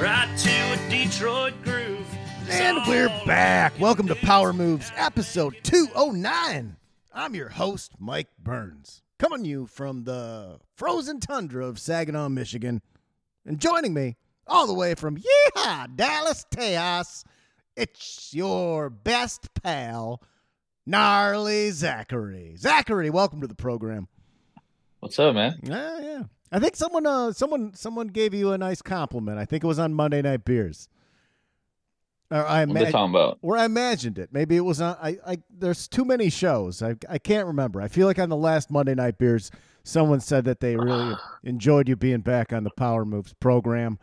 Right to a Detroit groove. And we're back. Welcome to Power Moves, episode 209. I'm your host, Mike Burns, coming to you from the frozen tundra of Saginaw, Michigan. And joining me, all the way from Yeehaw, Dallas, Tejas, it's your best pal, Gnarly Zachary. Zachary, welcome to the program. What's up, man? Yeah, yeah. I think someone, uh, someone, someone gave you a nice compliment. I think it was on Monday Night Beers. Or I What they imagine, talking about? or I imagined it. Maybe it was on. I, I. There's too many shows. I, I can't remember. I feel like on the last Monday Night Beers, someone said that they really enjoyed you being back on the Power Moves program.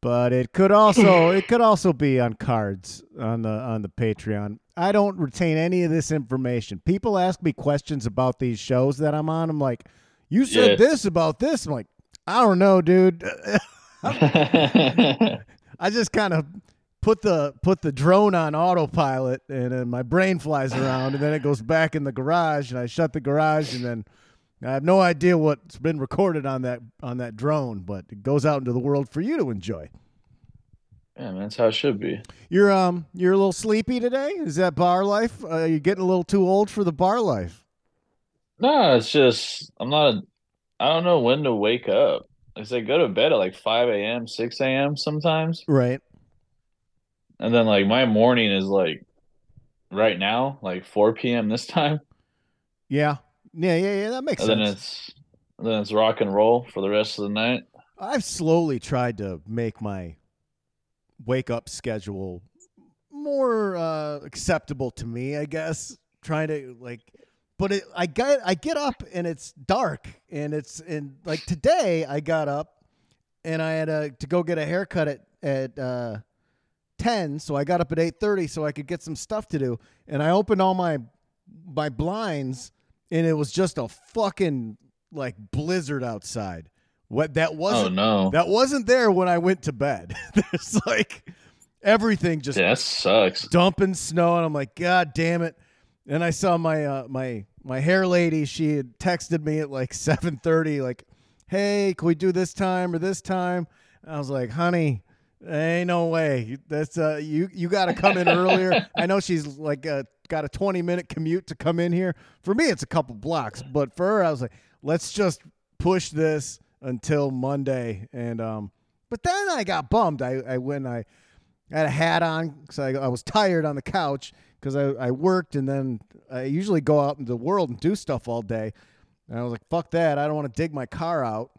But it could also it could also be on K4RDS on the on the Patreon. I don't retain any of this information. People ask me questions about these shows that I'm on. I'm like, you said Yeah. this about this. I'm like, I don't know, dude. I just kind of put the put the drone on autopilot, and then my brain flies around, and then it goes back in the garage, and I shut the garage, and then I have no idea what's been recorded on that on that drone, but it goes out into the world for you to enjoy. yeah, man, that's how it should be. You're um you're a little sleepy today. Is that bar life? Uh, you getting a little too old for the bar life? No, it's just I'm not. A, I don't know when to wake up. I say go to bed at like 5 a.m., 6 a.m. sometimes, Right. and then like my morning is like right now, like 4 p.m. this time, Yeah. Yeah. Yeah. Yeah. That makes and then sense. it's then it's rock and roll for the rest of the night. I've slowly tried to make my wake up schedule more uh, acceptable to me, I guess. Trying to like, but it, I get I get up and it's dark and it's and like today I got up and I had uh, to go get a haircut at at uh, ten, so I got up at eight thirty so I could get some stuff to do, and I opened all my my blinds and it was just a fucking like blizzard outside. What that Oh wasn't no, that wasn't there when I went to bed. There's like everything just yeah, that sucks. dumping snow, and I'm like, God damn it! And I saw my uh, my my hair lady. She had texted me at like 7:30, like, Hey, can we do this time or this time? And I was like, Honey, ain't no way. That's uh, you you got to come in earlier. I know she's like uh, got a 20 minute commute to come in here. For me, it's a couple blocks, but for her, I was like, Let's just push this until Monday. And um, but then I got bummed. I I when I I had a hat on because I, I was tired on the couch because I, I worked and then I usually go out into the world and do stuff all day. And I was like, fuck that. I don't want to dig my car out.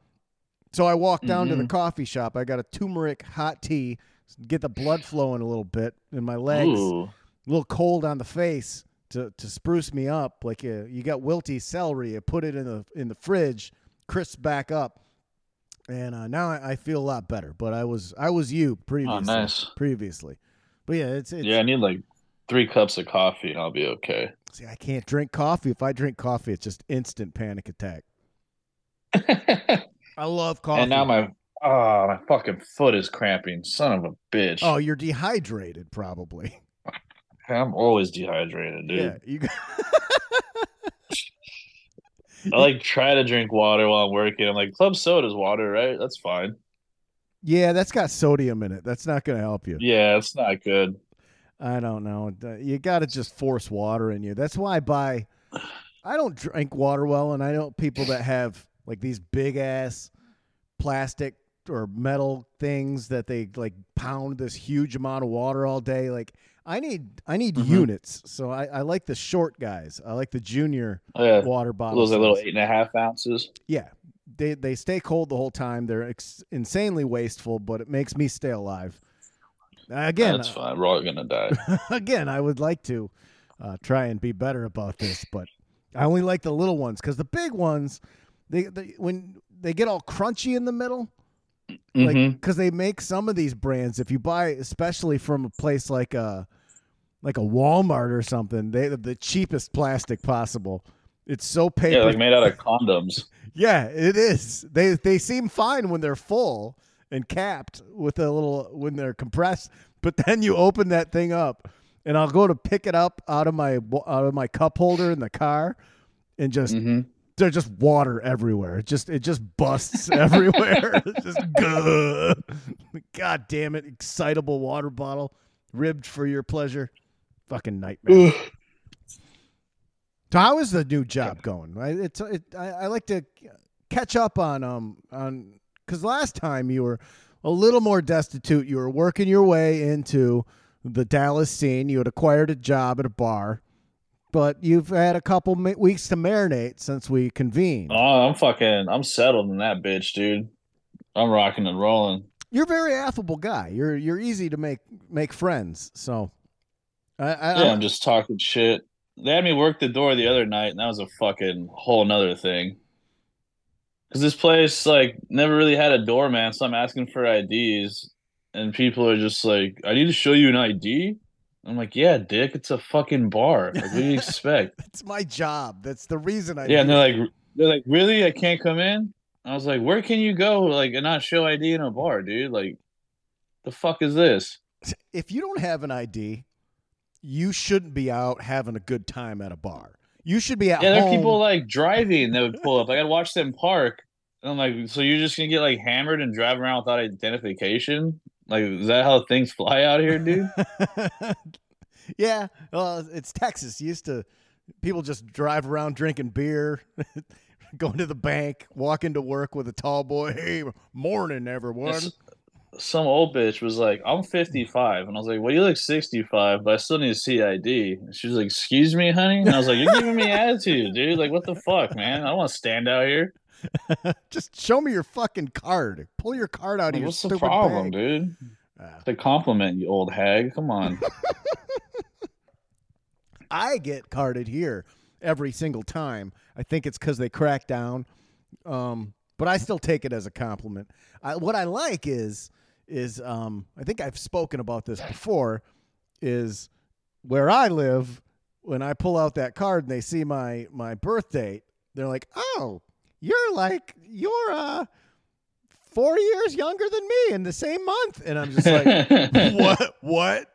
So I walked down to the Mhm. coffee shop. I got a turmeric hot tea, get the blood flowing a little bit in my legs, a little cold on the face to, to spruce me up. Like uh, you got wilty celery, you put it in the in the fridge, crisp back up. And uh, now I, I feel a lot better. But I was I was you previously oh nice. previously. But yeah, it's, it's Yeah, I need like three cups of coffee, and I'll be okay. see, I can't drink coffee. If I drink coffee, it's just instant panic attack. I love coffee. And now my oh my fucking foot is cramping. Son of a bitch. oh, you're dehydrated, probably. I'm always dehydrated, dude. Yeah, you. I like try to drink water while I'm working. I'm like, club soda's water, right? That's fine. yeah, that's got sodium in it. That's not going to help you. Yeah, it's not good. I don't know. You got to just force water in you. That's why I buy. I don't drink water well, and I know people that have like these big ass plastic or metal things that they like pound this huge amount of water all day. Like I need, I need Mhm. units. So I, I like the short guys. I like the junior Oh, yeah, water bottles. those are little eight and a half ounces. Yeah, they they stay cold the whole time. They're ex- insanely wasteful, but it makes me stay alive. Again, That's fine. We're all gonna die. again, I would like to uh, try and be better about this, but I only like the little ones because the big ones, they, they when they get all crunchy in the middle, like Mhm. because they make some of these brands if you buy especially from a place like a like a walmart or something they the cheapest plastic possible it's so paper yeah, like made out of condoms. yeah it is they they seem fine when they're full and capped with a little when they're compressed but then you open that thing up and i'll go to pick it up out of my out of my cup holder in the car and just hmm there's just water everywhere. It just it just busts everywhere. It's just good. God damn it! Excitable water bottle, ribbed for your pleasure. Fucking nightmare. So how is the new job going? I, it's it, I, I like to catch up on um on because last time you were a little more destitute. You were working your way into the Dallas scene. You had acquired a job at a bar, but you've had a couple ma- weeks to marinate since we convened. Oh, I'm fucking. I'm settled in that bitch, dude. I'm rocking and rolling. You're a very affable guy. You're you're easy to make make friends. So, I, I, Yeah, I'm just talking shit. They had me work the door the other night, and that was a fucking whole nother thing. Because this place, like, never really had a doorman, so I'm asking for IDs, and people are just like, "I need to show you an ID." I'm like, "Yeah, dick, it's a fucking bar. Like, what do you expect?" it's my job. That's the reason I. yeah, and they're like, "They're like, really? I can't come in?" I was like, "Where can you go, like, and not show ID in a bar, dude? Like, the fuck is this?" if you don't have an ID, you shouldn't be out having a good time at a bar. You should be at Yeah, there are people like driving that would pull up. Like I'd watch them park. And I'm like, so you're just gonna get like hammered and drive around without identification? Like, is that how things fly out here, dude? yeah, well, it's Texas. You used to people just drive around drinking beer, going to the bank, walking to work with a tall boy. Hey, morning, everyone. It's- Some old bitch was like, I'm 55. And I was like, well, you look 65, but I still need to see ID. And she was like, excuse me, honey? And I was like, you're giving me attitude, dude. Like, what the fuck, man? I want to stand out here. Just show me your fucking card. Pull your card out of your what's the problem, bag. dude? Ah. The compliment, you old hag. Come on. I get carded here every single time. I think it's because they crack down, um, but I still take it as a compliment. I, what I like is is um, I think I've spoken about this before. Is where I live when I pull out that card and they see my my birth date, they're like, "Oh, you're like you're uh four years younger than me in the same month," and I'm just like, "What? What?"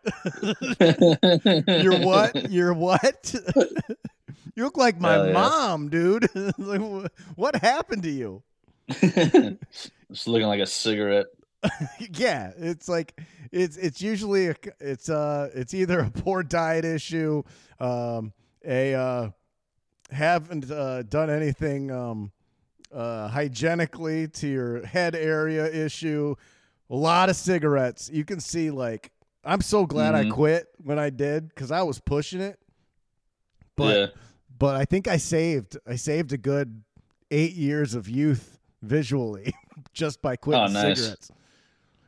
You're what? You're what? you look like my Hell mom, dude. like, wh- what happened to you? Just looking like a cigarette. yeah, it's like it's it's usually a, it's uh it's either a poor diet issue, um, a uh, haven't uh, done anything um, uh, hygienically to your head area issue, a lot of cigarettes. You can see like I'm so glad I Mhm. quit when I did because I was pushing it, but yeah. but I think I saved I saved a good eight years of youth visually just by quitting Oh, nice. cigarettes.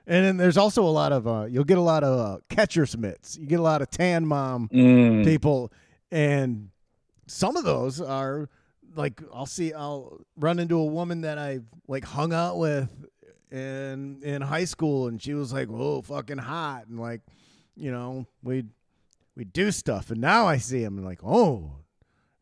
And then there's also a lot of uh, you'll get a lot of uh, catcher's mitts. You get a lot of tan mom Mm. people, and some of those are like I'll see I'll run into a woman that I like hung out with in in high school, and she was like, "Oh, fucking hot," and like, you know, we we do stuff, and now I see him and like, oh,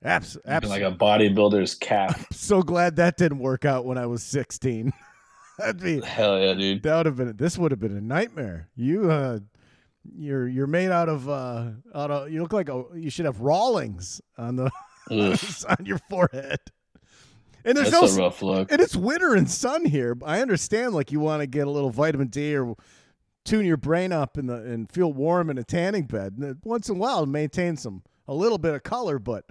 abs- like a bodybuilder's calf. so glad that didn't work out when I was 16. That'd be Hell yeah, dude. that would have been this would have been a nightmare. You uh you're you're made out of uh out of you look like a you should have Rawlings on the on your forehead. And there's that's no a rough look. and it's winter and sun here. I understand like you want to get a little vitamin D or tune your brain up in the and feel warm in a tanning bed. And once in a while maintain some a little bit of color, but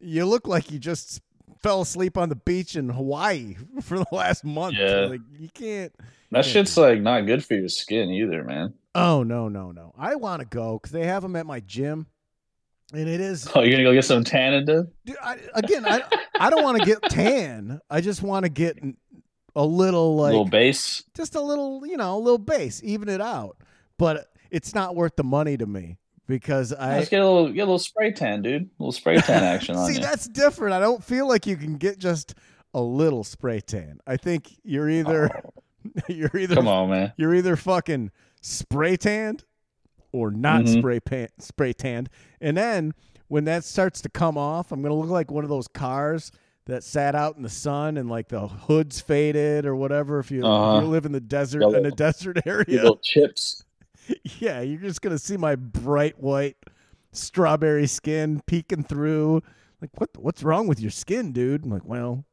you look like you just fell asleep on the beach in Hawaii for the last month. Yeah. Like you can't That Yeah. shit's like not good for your skin either, man. Oh no, no, no. I want to go cuz they have them at my gym. And it is Oh, you're gonna go get some Tanada? Dude, I, again, I I don't want to get tan. I just want to get a little like little base. just a little, you know, a little base, even it out. But it's not worth the money to me because I Let's get a little get a little spray tan, dude. A little spray tan action on see you. that's different. I don't feel like you can get just a little spray tan. I think you're either Oh, you're either Come on, man. you're either fucking spray tanned or not Mhm. spray pan- spray tanned. And then when that starts to come off, I'm gonna look like one of those cars that sat out in the sun and like the hood's faded or whatever. If you, Uh-huh. if you live in the desert Yeah, in a desert area, Little chips. yeah, you're just gonna see my bright white strawberry skin peeking through. Like, what? What's wrong with your skin, dude? I'm like, well,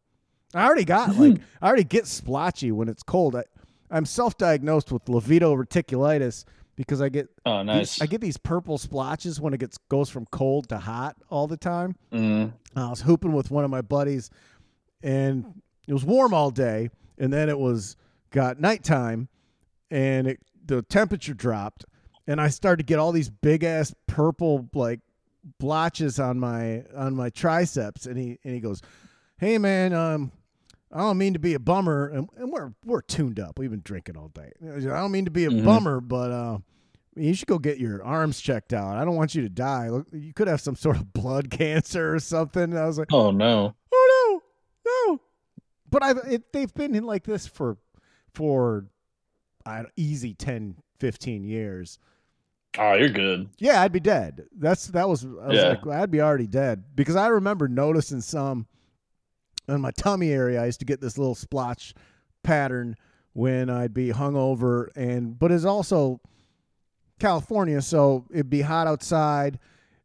I already got like I already get splotchy when it's cold. I, I'm self-diagnosed with livedo reticularis because I get Oh, these, nice. I get these purple splotches when it gets goes from cold to hot all the time. Mm. I was hooping with one of my buddies, and it was warm all day, and then it was got nighttime, and it the temperature dropped, and I started to get all these big ass purple like blotches on my on my triceps, and he and he goes, "Hey man, um." I don't mean to be a bummer, and, and we're we're tuned up. We've been drinking all day. I don't mean to be a Mhm. bummer, but uh, you should go get your arms checked out. I don't want you to die. Look, you could have some sort of blood cancer or something. And I was like, Oh no. oh no, no. But I've it, they've been in like this for for Don't- easy 10, 15 years. Oh, you're good. Yeah, I'd be dead. That's that was I was Yeah. like I'd be already dead because I remember noticing some in my tummy area. I used to get this little splotch pattern when I'd be hungover, and but it's also California, so it'd be hot outside.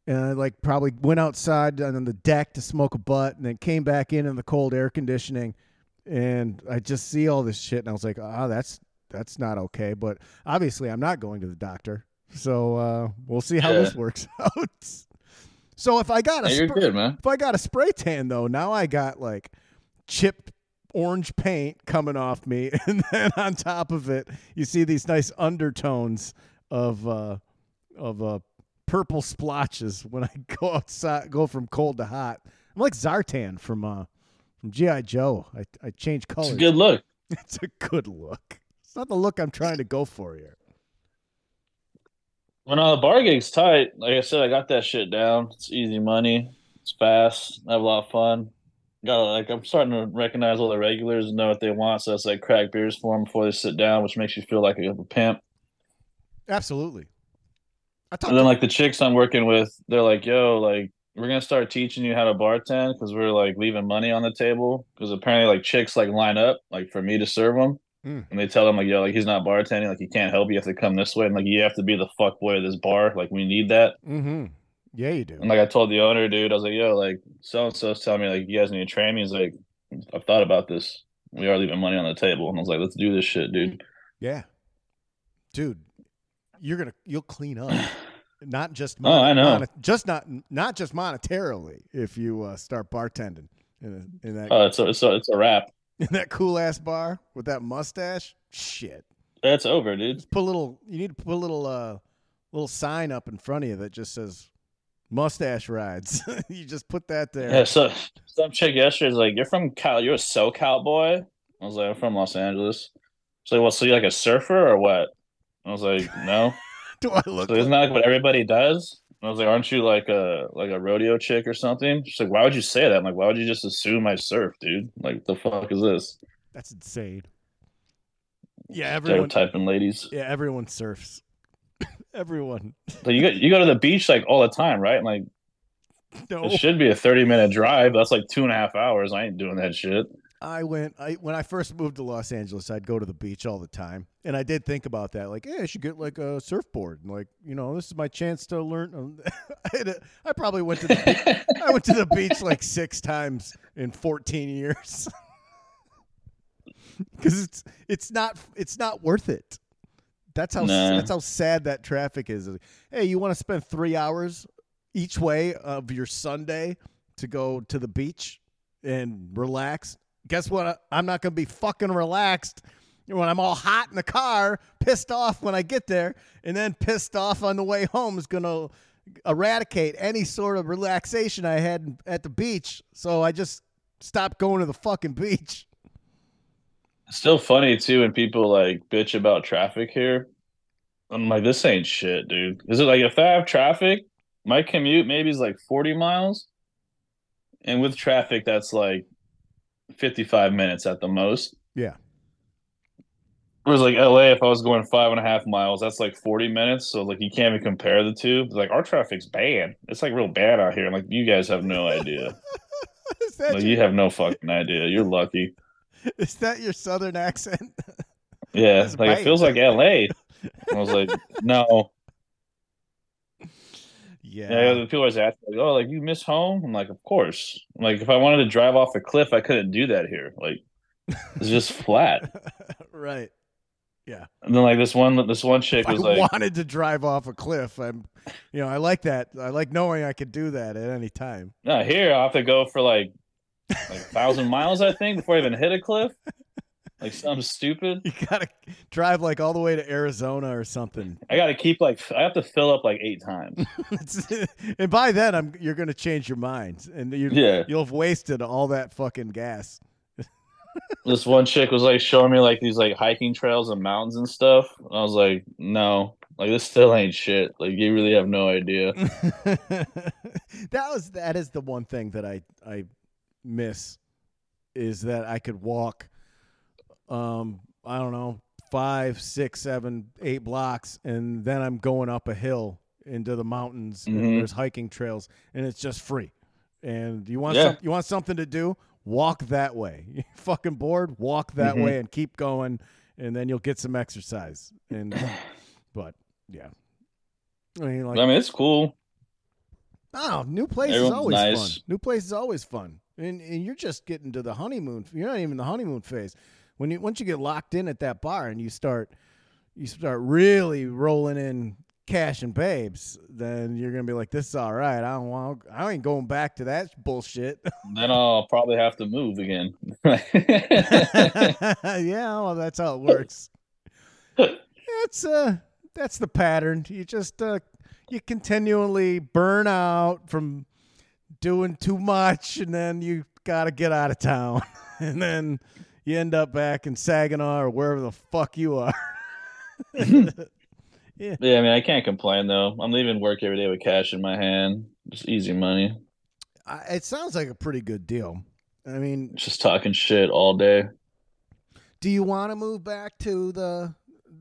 And I like probably went outside on the deck to smoke a butt, and then came back in in the cold air conditioning, and I just see all this shit, and I was like, "Ah, that's that's not okay." But obviously, I'm not going to the doctor, so uh, we'll see how Yeah. this works out. So if I got a you're spr- good, man. if I got a spray tan though, now I got like chipped orange paint coming off me, and then on top of it, you see these nice undertones of uh, of uh, purple splotches when I go outside, go from cold to hot. I'm like Zartan from uh, from GI Joe. I I change color. It's a good look. It's a good look. It's not the look I'm trying to go for here. When uh, the bar gig's tight, like I said, I got that shit down. It's easy money. It's fast. I have a lot of fun. Got like I'm starting to recognize all the regulars and know what they want. So it's like crack beers for them before they sit down, which makes you feel like a pimp. Absolutely. I And then like the chicks I'm working with, they're like, "Yo, like we're gonna start teaching you how to bartend because we're like leaving money on the table because apparently like chicks like line up like for me to serve them." Mm. And they tell him like, yo, like he's not bartending, like he can't help you. Have to come this way, and like you have to be the fuck boy of this bar. Like we need that. mm-hmm. Yeah, you do. And like I told the owner, dude, I was like, yo, like so and so's telling me like you guys need to train me. He's like, I've thought about this. We are leaving money on the table, and I was like, let's do this shit, dude. Yeah, dude, you're gonna you'll clean up, not just Oh, I know. moni- just not not just monetarily if you uh, start bartending in, a, in that Oh, it's a, it's a, it's a wrap. in that cool ass bar with that mustache. Shit, That's over, dude. just put a little. You need to put a little uh little sign up in front of you that just says mustache rides. you just put that there. Yeah. So some chick yesterday is like, you're from Cal, you're a SoCal boy. I was like, I'm from Los Angeles. She's like, well, so you like a surfer or what? I was like, no. Do I look? So isn't that like what everybody does? And I was like, aren't you like a like a rodeo chick or something? She's like, why would you say that? I'm like, why would you just assume I surf, dude? Like, the fuck is this? That's insane. Yeah, everyone. Stereotyping ladies. Yeah, everyone surfs. everyone. So you go you go to the beach like all the time, right? Like No. it should be a 30 minute drive. That's like two and a half hours. I ain't doing that shit. I went I when I first moved to Los Angeles, I'd go to the beach all the time. And I did think about that. Like, hey, I should get like a surfboard. And like, you know, this is my chance to learn. Um, I, a, I probably went to the beach, I went to the beach like six times in 14 years. Cuz it's it's not it's not worth it. That's how that's how sad that traffic is. Hey, you want to spend 3 hours each way of your Sunday to go to the beach and relax? Guess what? I'm not going to be fucking relaxed when I'm all hot in the car, pissed off when I get there, and then pissed off on the way home is going to eradicate any sort of relaxation I had at the beach. So I just stopped going to the fucking beach. It's still funny too when people like bitch about traffic here. I'm like, this ain't shit, dude. Is it like if I have traffic, my commute maybe is like 40 miles, and with traffic, that's like 55 minutes at the most. Yeah. Whereas like LA, if I was going five and a half miles, that's like forty minutes. So like you can't even compare the two. It's like our traffic's bad. It's like real bad out here. Like you guys have no idea. like your, you have no fucking idea. You're lucky. is that your southern accent? Yeah, That's like bad. it feels like LA. I was like, no. Yeah. Yeah, the people always ask like, "Oh, like you miss home?" I'm like, "Of course." Like if I wanted to drive off a cliff, I couldn't do that here. Like it's just flat. right. Yeah. And then like this one, this one chick If I was like, wanted to drive off a cliff, I'm, you know, I like that. I like knowing I could do that at any time. "No, here I have to go for like like a thousand miles, I think, before I even hit a cliff." Like something stupid. You gotta drive like all the way to Arizona or something. I got to keep like I have to fill up like eight times. And by then, I'm you're gonna change your mind, and you Yeah. you'll have wasted all that fucking gas. This one chick was like showing me like these like hiking trails and mountains and stuff. And I was like, "No, like this still ain't shit. Like you really have no idea." that was that is the one thing that I I miss is that I could walk um I don't know five six seven eight blocks and then I'm going up a hill into the mountains and Mhm. there's hiking trails and it's just free and you want Yeah. some, you want something to do walk that way you fucking bored walk that Mhm. way and keep going and then you'll get some exercise and but yeah I mean like I mean, it's cool. Oh, new place is Everyone's always nice. fun. New place is always fun, and, and you're just getting to the honeymoon. You're not even in the honeymoon phase. When you once you get locked in at that bar and you start, you start really rolling in cash and babes, then you're gonna be like, "This is all right. I don't want. I ain't going back to that bullshit." Then I'll probably have to move again. yeah, well, that's how it works. That's uh, that's the pattern. You just uh, you continually burn out from doing too much, and then you gotta get out of town, and then you end up back in Saginaw or wherever the fuck you are. yeah, yeah, I mean, I can't complain though. I'm leaving work every day with cash in my hand, just easy money, I, it sounds like a pretty good deal. I mean, just talking shit all day. do you want to move back to the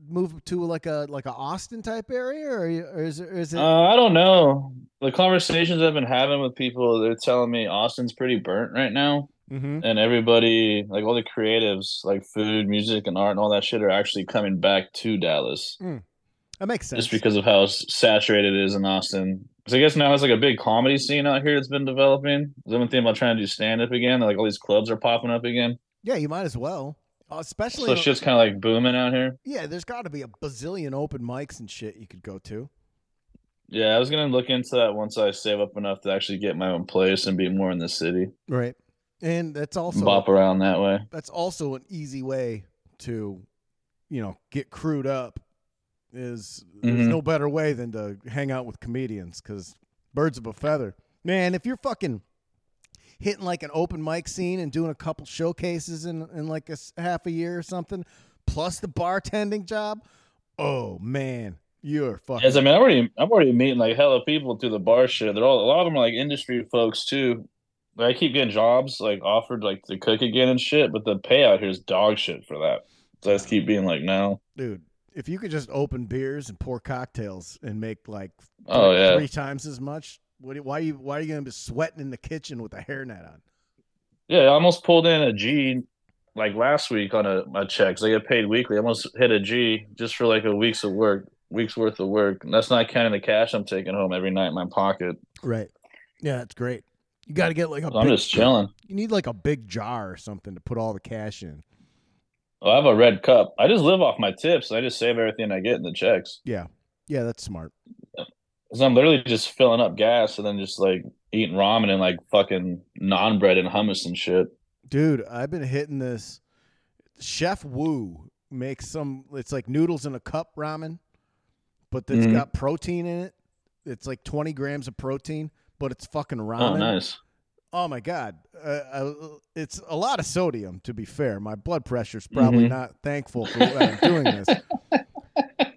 move to like a like a Austin type area, or, you- or is it, or is it? Uh, I don't know. The conversations I've been having with people, they're telling me Austin's pretty burnt right now. Mhm. and everybody like all the creatives like food music and art and all that shit are actually coming back to dallas That makes sense. just because of how saturated it is in austin because i guess now it's like a big comedy scene out here that's been developing i've been thinking about trying to do stand-up again like all these clubs are popping up again yeah, you might as well. Especially, so shit's kind of like booming out here yeah. There's got to be a bazillion open mics and shit you could go to. yeah i was gonna look into that once i save up enough to actually get my own place and be more in the city Right. And that's also bop around that way that's also an easy way to, you know, get crewed up. Is there's Mhm. no better way than to hang out with comedians because birds of a feather. Man, if you're fucking hitting like an open mic scene and doing a couple showcases in in like a half a year or something, plus the bartending job, oh man, you're fucking. Yes, I mean, I'm already, I'm already meeting like hella people through the bar shit. They're all, a lot of them are like industry folks too. I keep getting jobs like offered like to cook again and shit, but the payout here is dog shit for that. So I just keep being like, no. dude. If you could just open beers and pour cocktails and make like Oh three- yeah, three times as much, what, why you why are you gonna be sweating in the kitchen with a hairnet on? yeah. I almost pulled in a G like last week on a, a check 'cause I get paid weekly. I almost hit a G just for like a week's of work, week's worth of work. And that's not counting the cash I'm taking home every night in my pocket. Right. Yeah, that's great. You got to get like a. I'm big- just chilling. You need like a big jar or something to put all the cash in. Oh, I have a red cup. I just live off my tips. I just save everything I get in the checks. Yeah, yeah, that's smart. Cause I'm literally just filling up gas and then just like eating ramen and like fucking naan bread and hummus and shit. Dude, I've been hitting this. Chef Woo makes some. It's like noodles in a cup ramen, but it's Mhm. got protein in it. It's like twenty grams of protein, but it's fucking ramen. Oh, nice. Oh my god, uh, uh, it's a lot of sodium. To be fair, my blood pressure's probably Mhm. not thankful for that I'm doing this.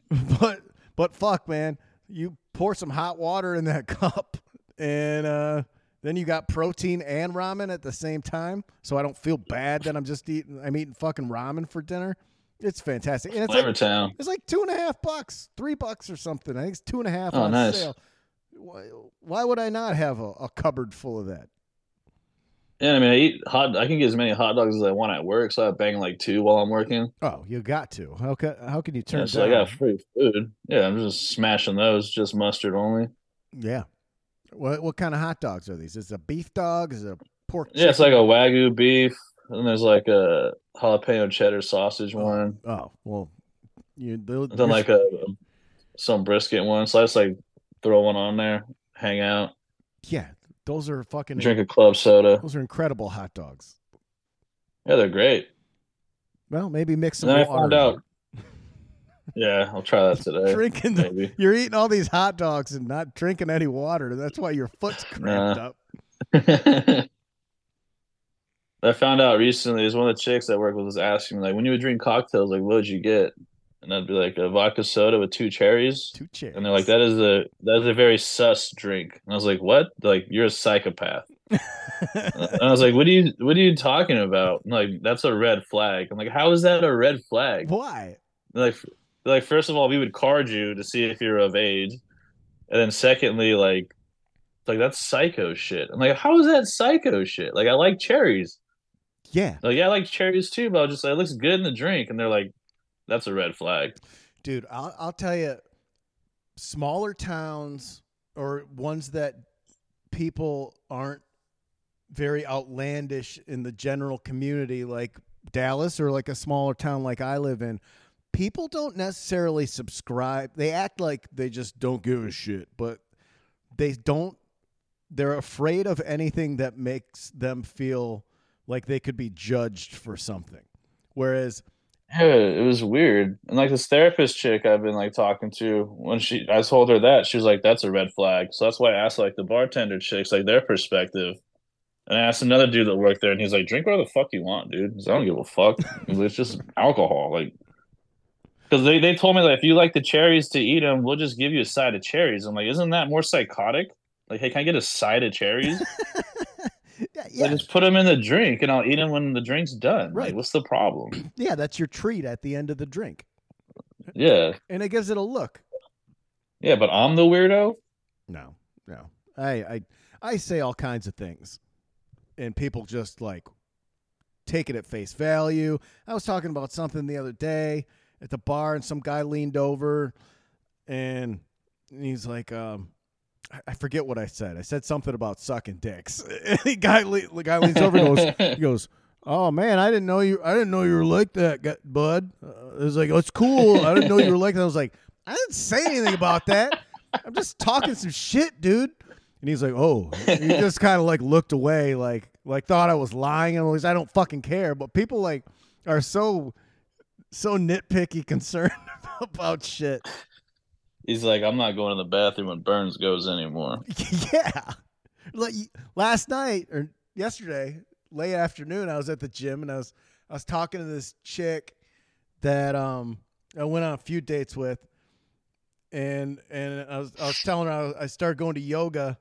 but but fuck, man, you pour some hot water in that cup, and uh, then you got protein and ramen at the same time. So I don't feel bad that I'm just eating. I'm eating fucking ramen for dinner. It's fantastic. And it's like, Town. it's like two and a half bucks, three bucks or something. I think it's two and a half Oh, on nice. sale. Why, why would I not have a, a cupboard full of that? Yeah, I mean, I eat hot. I can get as many hot dogs as I want at work, so I bang like two while I'm working. Oh, you got to. How can how can you turn Yeah, so down? I got free food. Yeah, I'm just smashing those, just mustard only. yeah. What what kind of hot dogs are these? Is it a beef dog? Is it a pork? Yeah, it's like a wagyu beef, and there's like a jalapeno cheddar sausage oh, one, Oh well, you and then like a some brisket one. So I just like throw one on there, hang out, yeah. Those are fucking. drink a club soda. Those are incredible hot dogs. Yeah, they're great. Well, maybe mix some And then I water. found out. Yeah, I'll try that today. drinking. The, you're eating all these hot dogs and not drinking any water. That's why your foot's cramped Nah. up. I found out recently is one of the chicks I work with was asking me like, when you would drink cocktails, like what would you get? And I'd be like a vodka soda with two cherries. Two chairs. And they're like, that is a that is a very sus drink. And I was like, what? They're like, you're a psychopath. and I was like, what are you what are you talking about? And like, that's a red flag. I'm like, how is that a red flag? Why? They're like, they're like, first of all, we would card you to see if you're of age, and then secondly, like, like that's psycho shit. I'm like, how is that psycho shit? Like, I like cherries. Yeah, Like, yeah, I like cherries too, but I was just like, it looks good in the drink, and they're like, that's a red flag. dude. I'll I'll tell you, smaller towns or ones that people aren't very outlandish in the general community, like Dallas or like a smaller town like I live in. People don't necessarily subscribe. They act like they just don't give a shit, but they don't. They're afraid of anything that makes them feel like they could be judged for something. Whereas Yeah, it was weird. And like this therapist chick I've been like talking to, when she I told her that, she was like, That's a red flag. So that's why I asked like the bartender chicks, like their perspective. And I asked another dude that worked there, and he's like, Drink whatever the fuck you want, dude. I don't give a fuck. it's just alcohol. Like because they, they told me like if you like the cherries to eat them, we'll just give you a side of cherries. I'm like, isn't that more psychotic? Like, hey, can I get a side of cherries? yeah, yeah, just put them in the drink, and I'll eat them when the drink's done. Right. Like, what's the problem? yeah, that's your treat at the end of the drink, Yeah, and it gives it a look. yeah, but I'm the weirdo. No, no. I I I say all kinds of things, and people just like take it at face value. I was talking about something the other day at the bar, and some guy leaned over, and he's like, um. I- forget what I said. I said something about sucking dicks. The guy, le- the guy leans over and goes, he goes, "Oh man, I didn't know you. I didn't know you were like that, bud." Uh, it was like, "Oh, it's cool. I didn't know you were like that." I was like, "I didn't say anything about that. I'm just talking some shit, dude." And he's like, "Oh," he just kind of like looked away, like like thought I was lying. And was I don't fucking care. But people like are so so nitpicky, concerned about shit. He's like, I'm not going to the bathroom when Burns goes anymore. yeah. Like last night or yesterday, late afternoon, I was at the gym and I was I was talking to this chick that um I went on a few dates with, and and I was I was telling her I, was- I started going to yoga,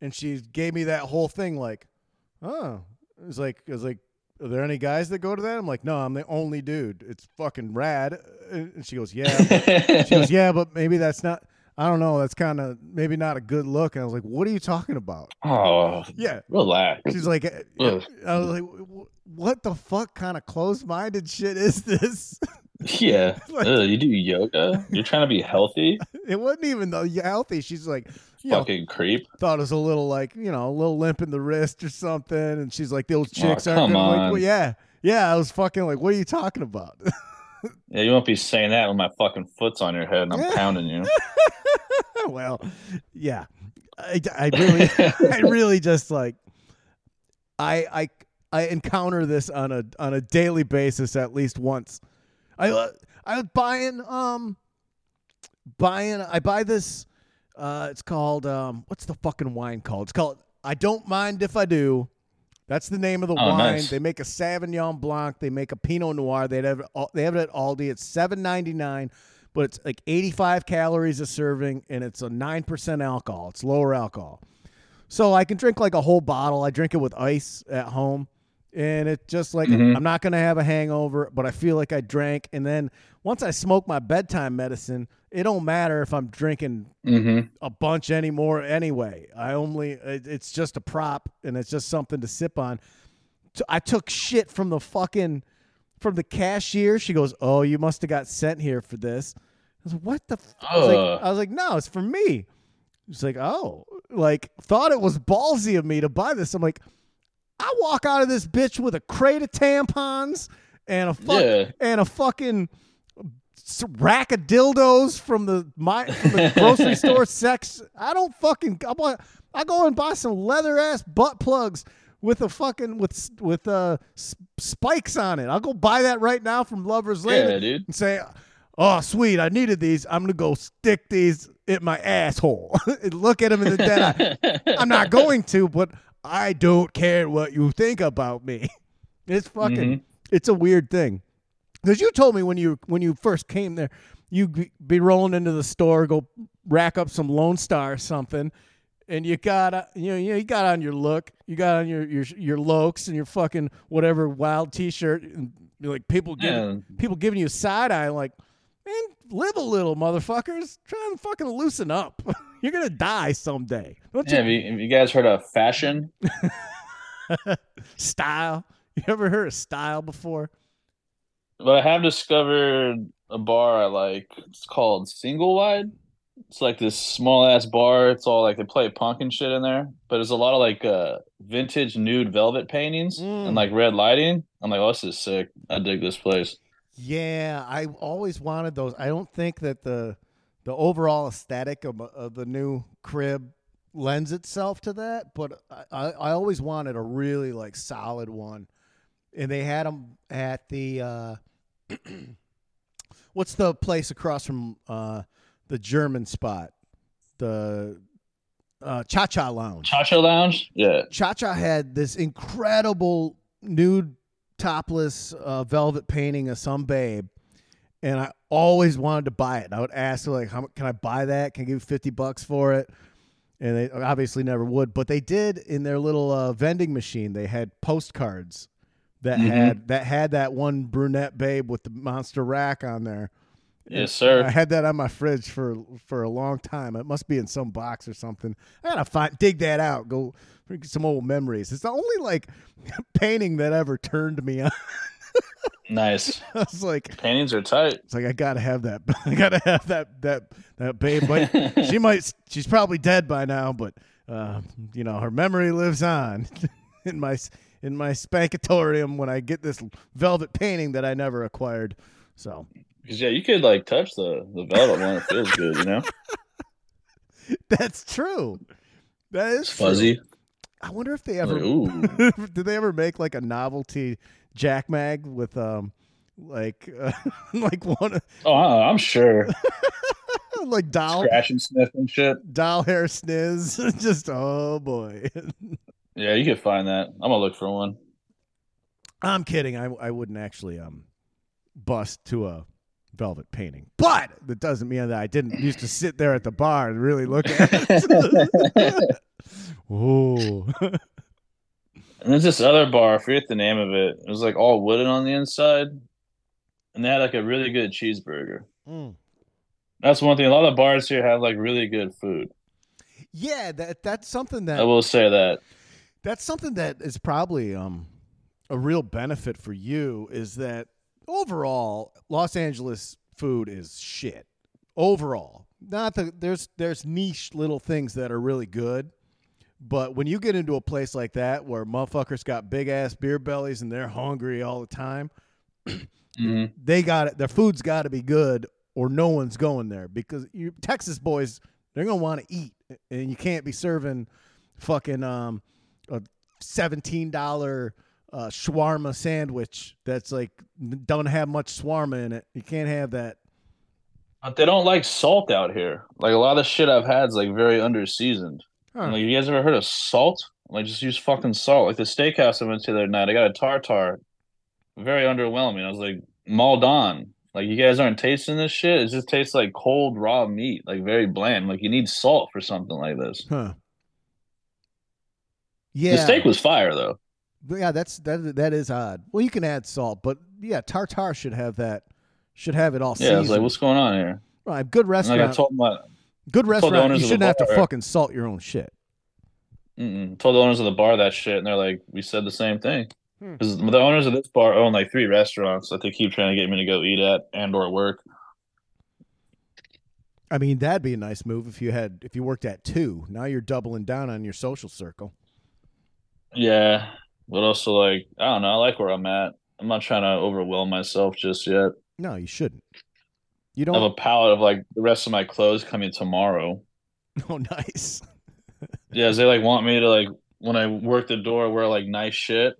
and she gave me that whole thing like, oh, it was like it was like. Are there any guys that go to that? I'm like, no, I'm the only dude. It's fucking rad. And she goes, yeah. she goes, yeah, but maybe that's not. I don't know. That's kind of maybe not a good look. And I was like, what are you talking about? oh, Yeah. relax. She's like, eh, Ugh. I was like, what the fuck kind of closed minded shit is this? Yeah. Like- Ugh, you do yoga? You're trying to be healthy? it wasn't even the healthy. She's like, you know, Fucking creep. thought it was a little like, you know, a little limp in the wrist or something. And she's like, those chicks aren't come gonna like, well, yeah. Yeah. I was fucking like, what are you talking about? Yeah, you won't be saying that when my fucking foot's on your head and I'm pounding you. well, yeah. I, I really, I really just like, I, I, I encounter this on a on a daily basis at least once. I uh, I was buying um buying I buy this uh it's called um what's the fucking wine called? It's called I don't mind if I do. That's the name of the Oh, wine. nice. They make a Sauvignon Blanc. They make a Pinot Noir. They have it all- they have it at Aldi. It's seven ninety nine, but it's like eighty five calories a serving, and it's a nine percent alcohol. It's lower alcohol, so I can drink like a whole bottle. I drink it with ice at home, and it just like Mhm. I'm not gonna have a hangover, but I feel like I drank, and then once I smoke my bedtime medicine, it don't matter if I'm drinking Mm-hmm. a bunch anymore anyway. I only it- it's just a prop and it's just something to sip on. I took shit from the fucking from the cashier. She goes, "Oh, you must have got sent here for this." I was like, "What the?" F-? I, was like, I was like, "No, it's for me." She's like, "Oh, like thought it was ballsy of me to buy this." I'm like, "I walk out of this bitch with a crate of tampons and a fuck Yeah. and a fucking rack of dildos from the my from the grocery store sex. I don't fucking I want I go and buy some leather ass butt plugs with a fucking with with uh spikes on it. I'll go buy that right now from Lovers Lane Yeah, dude. and say, "Oh, sweet, I needed these. I'm gonna go stick these in my asshole and look at them in the dead eye." I'm not going to, but I don't care what you think about me. It's fucking. Mhm. It's a weird thing. Because you told me when you when you first came there, you be, rolling into the store, go rack up some Lone Star or something, and you got uh, you know you, got on your look, you got on your your your Locs and your fucking whatever wild T-shirt, and like people giving Yeah. people giving you side eye, like man, live a little, motherfuckers. Try and fucking loosen up. you're gonna die someday. Don't Yeah, you have you, have you guys heard of fashion? style? You ever heard of style before? But I have discovered a bar I like. It's called Single Wide. It's like this small ass bar. It's all like they play punk and shit in there. But there's a lot of like uh vintage nude velvet paintings Mm. and like red lighting. I'm like, oh, this is sick. I dig this place. Yeah, I always wanted those. I don't think that the the overall aesthetic of, of the new crib lends itself to that, but I, I, I always wanted a really like solid one, and they had them at the uh, what's the place across from uh, the German spot, the uh, Cha Cha Lounge. Cha Cha Lounge? Yeah. Cha Cha had this incredible nude topless uh, velvet painting of some babe, and I always wanted to buy it. And I would ask her like, "How can I buy that? Can I give you fifty bucks for it?" And they obviously never would, but they did in their little uh, vending machine. They had postcards that Mhm. had that had that one brunette babe with the monster rack on there. Yes, sir. I had that on my fridge for for a long time. It must be in some box or something. I gotta find dig that out. Go some old memories. It's the only like painting that ever turned me on. Nice. I was like, Paintings are tight. it's like I gotta have that. I gotta have that that that babe. But she might. She's probably dead by now. But uh, you know, her memory lives on in my in my spankatorium when I get this velvet painting that I never acquired. So Because yeah, you could like touch the the velvet one. It feels good, you know. that's true. That is It's true. fuzzy. I wonder if they ever Like, did they ever make like a novelty Jack Mag with um like uh, like one Oh, I- I'm sure. like doll Scratch and sniff and shit. doll hair sniz just oh boy Yeah, you could find that. I'm gonna look for one. I'm kidding I I wouldn't actually um bust to a velvet painting but that doesn't mean that I didn't used to sit there at the bar and really look at it oh And there's this other bar, I forget the name of it. It was like all wooden on the inside. And they had like a really good cheeseburger. Mm. That's one thing. A lot of bars here have like really good food. yeah that that's something that I will say that. that's something that is probably um a real benefit for you is that overall Los Angeles food is shit. Overall. Not that there's there's niche little things that are really good. But when you get into a place like that where motherfuckers got big ass beer bellies and they're hungry all the time, Mhm. they got it. Their food's got to be good, or no one's going there because you Texas boys they're gonna want to eat, and you can't be serving fucking um a seventeen dollar uh, shawarma sandwich that's like don't have much shawarma in it. You can't have that. But they don't like salt out here. Like a lot of shit I've had is like very under seasoned. Huh. Like, you guys ever heard of salt? Like, just use fucking salt. Like the steakhouse I went to the other night, I got a tartar. Very underwhelming. I was like, Maldon. Like, you guys aren't tasting this shit. It just tastes like cold raw meat, like very bland. Like, you need salt for something like this. Huh. Yeah. The steak was fire though. Yeah, that's that. That is odd. Well, you can add salt, but yeah, tartar should have that. Should have it all. Yeah, I was like, what's going on here? right, good like restaurant. I told my good restaurant. You shouldn't have to fucking salt your own shit. Mm-mm. Told the owners of the bar that shit, and they're like, "We said the same thing." Hmm. Because the owners of this bar own like three restaurants that they keep trying to get me to go eat at and or work. I mean, that'd be a nice move if you had if you worked at two. Now you're doubling down on your social circle. Yeah, but also like I don't know. I like where I'm at. I'm not trying to overwhelm myself just yet. No, you shouldn't. You don't I have a don't. of like the rest of my clothes coming tomorrow. Oh, nice. Yeah, they like want me to like when I work the door wear like nice shit.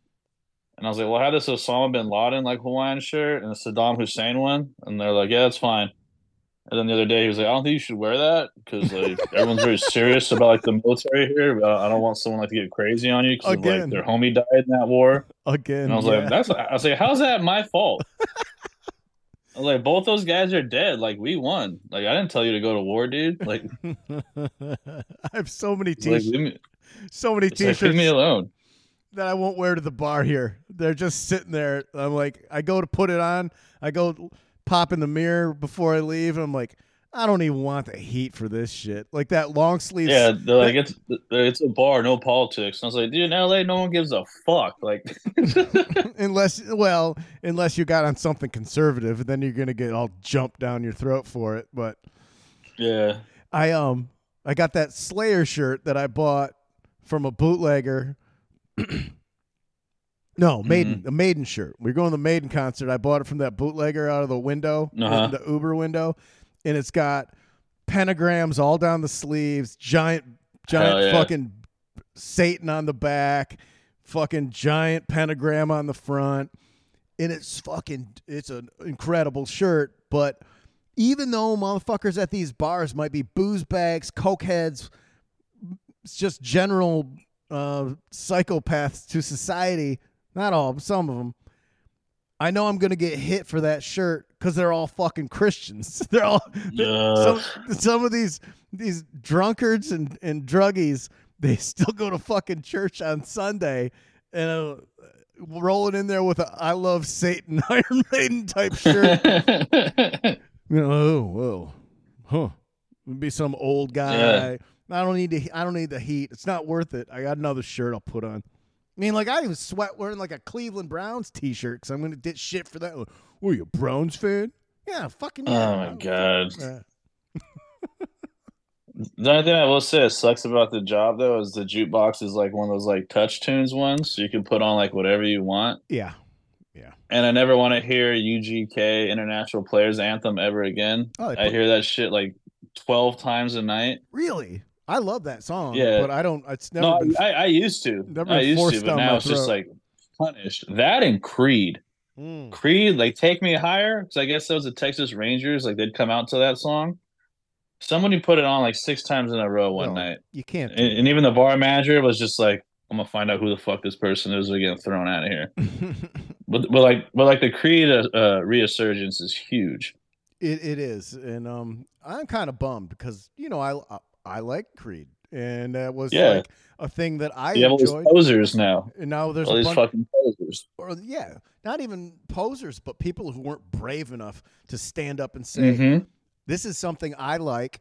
And I was like, well, I had this Osama bin Laden like Hawaiian shirt and a Saddam Hussein one, and they're like, yeah, that's fine. And then the other day he was like, I don't think you should wear that because like everyone's very serious about like the military here. But I don't want someone like to get crazy on you because like their homie died in that war. Again. And I was yeah. like, that's I was like, how's that my fault? I was like, both those guys are dead. Like we won. Like I didn't tell you to go to war, dude. Like, I have so many t-shirts, leave me, so many it's like, leave t-shirts me alone. that I won't wear to the bar here. They're just sitting there. I'm like, I go to put it on. I go pop in the mirror before I leave, and I'm like, I don't even want the heat for this shit. Like that long sleeve. Yeah, they're like it's it's a bar, no politics. And I was like, dude, in LA, no one gives a fuck. Like, unless, well, unless you got on something conservative, then you're gonna get all jumped down your throat for it. But yeah, I um I got that Slayer shirt that I bought from a bootlegger. no, Maiden, a Maiden shirt. We are going to the Maiden concert. I bought it from that bootlegger out of the window, Uh-huh. the Uber window, and it's got pentagrams all down the sleeves, giant, giant yeah. fucking Satan on the back, fucking giant pentagram on the front, and it's fucking it's an incredible shirt, but even though motherfuckers at these bars might be booze bags, coke heads, it's just general uh, psychopaths to society. Not all, but some of them. I know I'm gonna get hit for that shirt because they're all fucking Christians. They're all some some of these these drunkards and and druggies. They still go to fucking church on Sunday and uh, rolling in there with a "I love Satan" Iron Maiden type shirt. You know, oh, whoa, huh? Would Be some old guy. Yeah. I don't need to. I don't need the heat. It's not worth it. I got another shirt I'll put on. I mean, like I even sweat wearing like a Cleveland Browns T-shirt because I'm gonna get shit for that. Were you a Browns fan? Yeah, fucking. Yeah. oh my god. The only thing I will say that sucks about the job though is the jukebox is like one of those like touch tunes ones, so you can put on like whatever you want. yeah. Yeah. And I never want to hear UGK International Players Anthem ever again. Oh, I hear that shit like twelve times a night. Really? I love that song. Yeah. But I don't. It's never No, been. I, I used to. Never I used to, but now it's just like punished. That and Creed. Mm. Creed, like Take Me Higher, because I guess that was the Texas Rangers. Like they'd come out to that song. Somebody put it on like six times in a row one No, night, You can't. and, and even the bar manager was just like, "I'm gonna find out who the fuck this person is. We're getting thrown out of here." But but like but like the Creed uh, uh, resurgence is huge. It it is, and um, I'm kind of bummed because you know I I, like Creed, and that was Yeah. like a thing that I You have all these enjoyed. posers now. And now there's All a these bunch, fucking posers. or yeah, not even posers, but people who weren't brave enough to stand up and say, Mhm. "This is something I like,"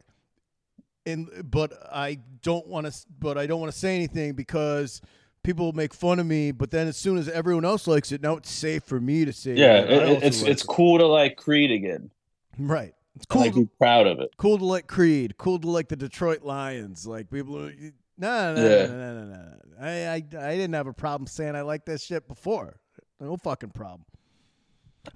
and but I don't want to, but I don't want to say anything because people make fun of me. But then as soon as everyone else likes it, now it's safe for me to say, Yeah, it, it's it's it. cool to like Creed again. right. It's Cool. Like to- be proud of it. cool to like Creed, cool to like the Detroit Lions. Like people, no, no, Yeah. no, no, no. I, I, I didn't have a problem saying I like this shit before. No fucking problem.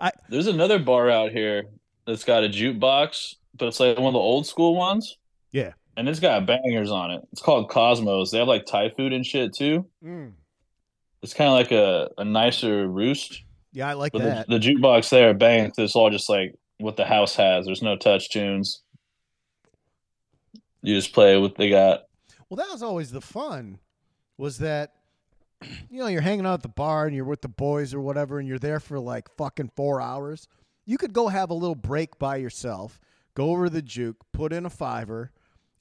I there's another bar out here that's got a jukebox, but it's like one of the old school ones. Yeah. And it's got bangers on it. It's called Cosmos. They have like Thai food and shit too. Mm. It's kind of like a, a nicer roost. Yeah, I like But that. the, the jukebox there 'cause it's all just like what the house has. There's no touch tunes. You just play what they got. Well, that was always the fun. Was that you know you're hanging out at the bar and you're with the boys or whatever, and you're there for like fucking four hours. You could go have a little break by yourself, go over to the juke, put in a fiver,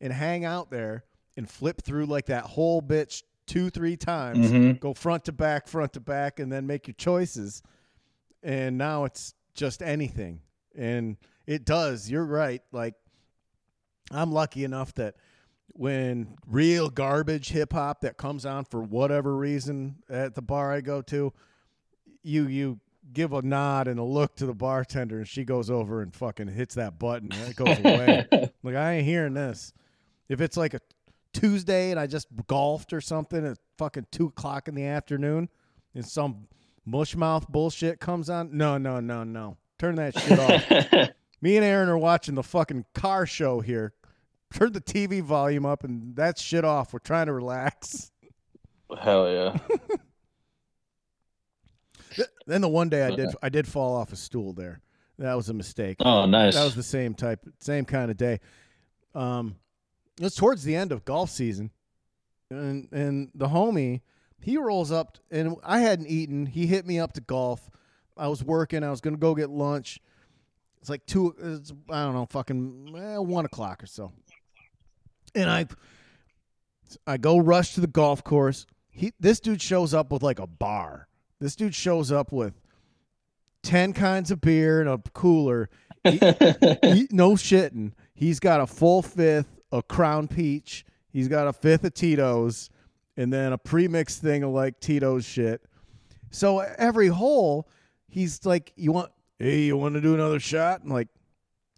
and hang out there and flip through like that whole bitch two, three times, Mhm. go front to back, front to back, and then make your choices. And now it's just anything. And it does. You're right. Like, I'm lucky enough that when real garbage hip hop that comes on for whatever reason at the bar I go to, you you give a nod and a look to the bartender, and she goes over and fucking hits that button, and it goes away. like I ain't hearing this. If it's like a Tuesday and I just golfed or something at fucking two o'clock in the afternoon, and some mushmouth bullshit comes on, no, no, no, no, turn that shit off. Me and Aaron are watching the fucking car show here. Turn the TV volume up and that shit off. We're trying to relax. Hell yeah. Then the one day I did I did fall off a stool there. That was a mistake. Oh, nice. That was the same type same kind of day. Um it was towards the end of golf season. And and the homie, he rolls up and I hadn't eaten. He hit me up to golf. I was working. I was gonna go get lunch. It's like two. It's, I don't know, fucking eh, one o'clock or so. And I, I go rush to the golf course. He, this dude shows up with like a bar. This dude shows up with ten kinds of beer and a cooler. He- he- no shitting. He's got a full fifth of Crown Peach. He's got a fifth of Tito's, and then a pre-mixed thing of like Tito's shit. So every hole, he's like, "You want? Hey, you want to do another shot?" And like,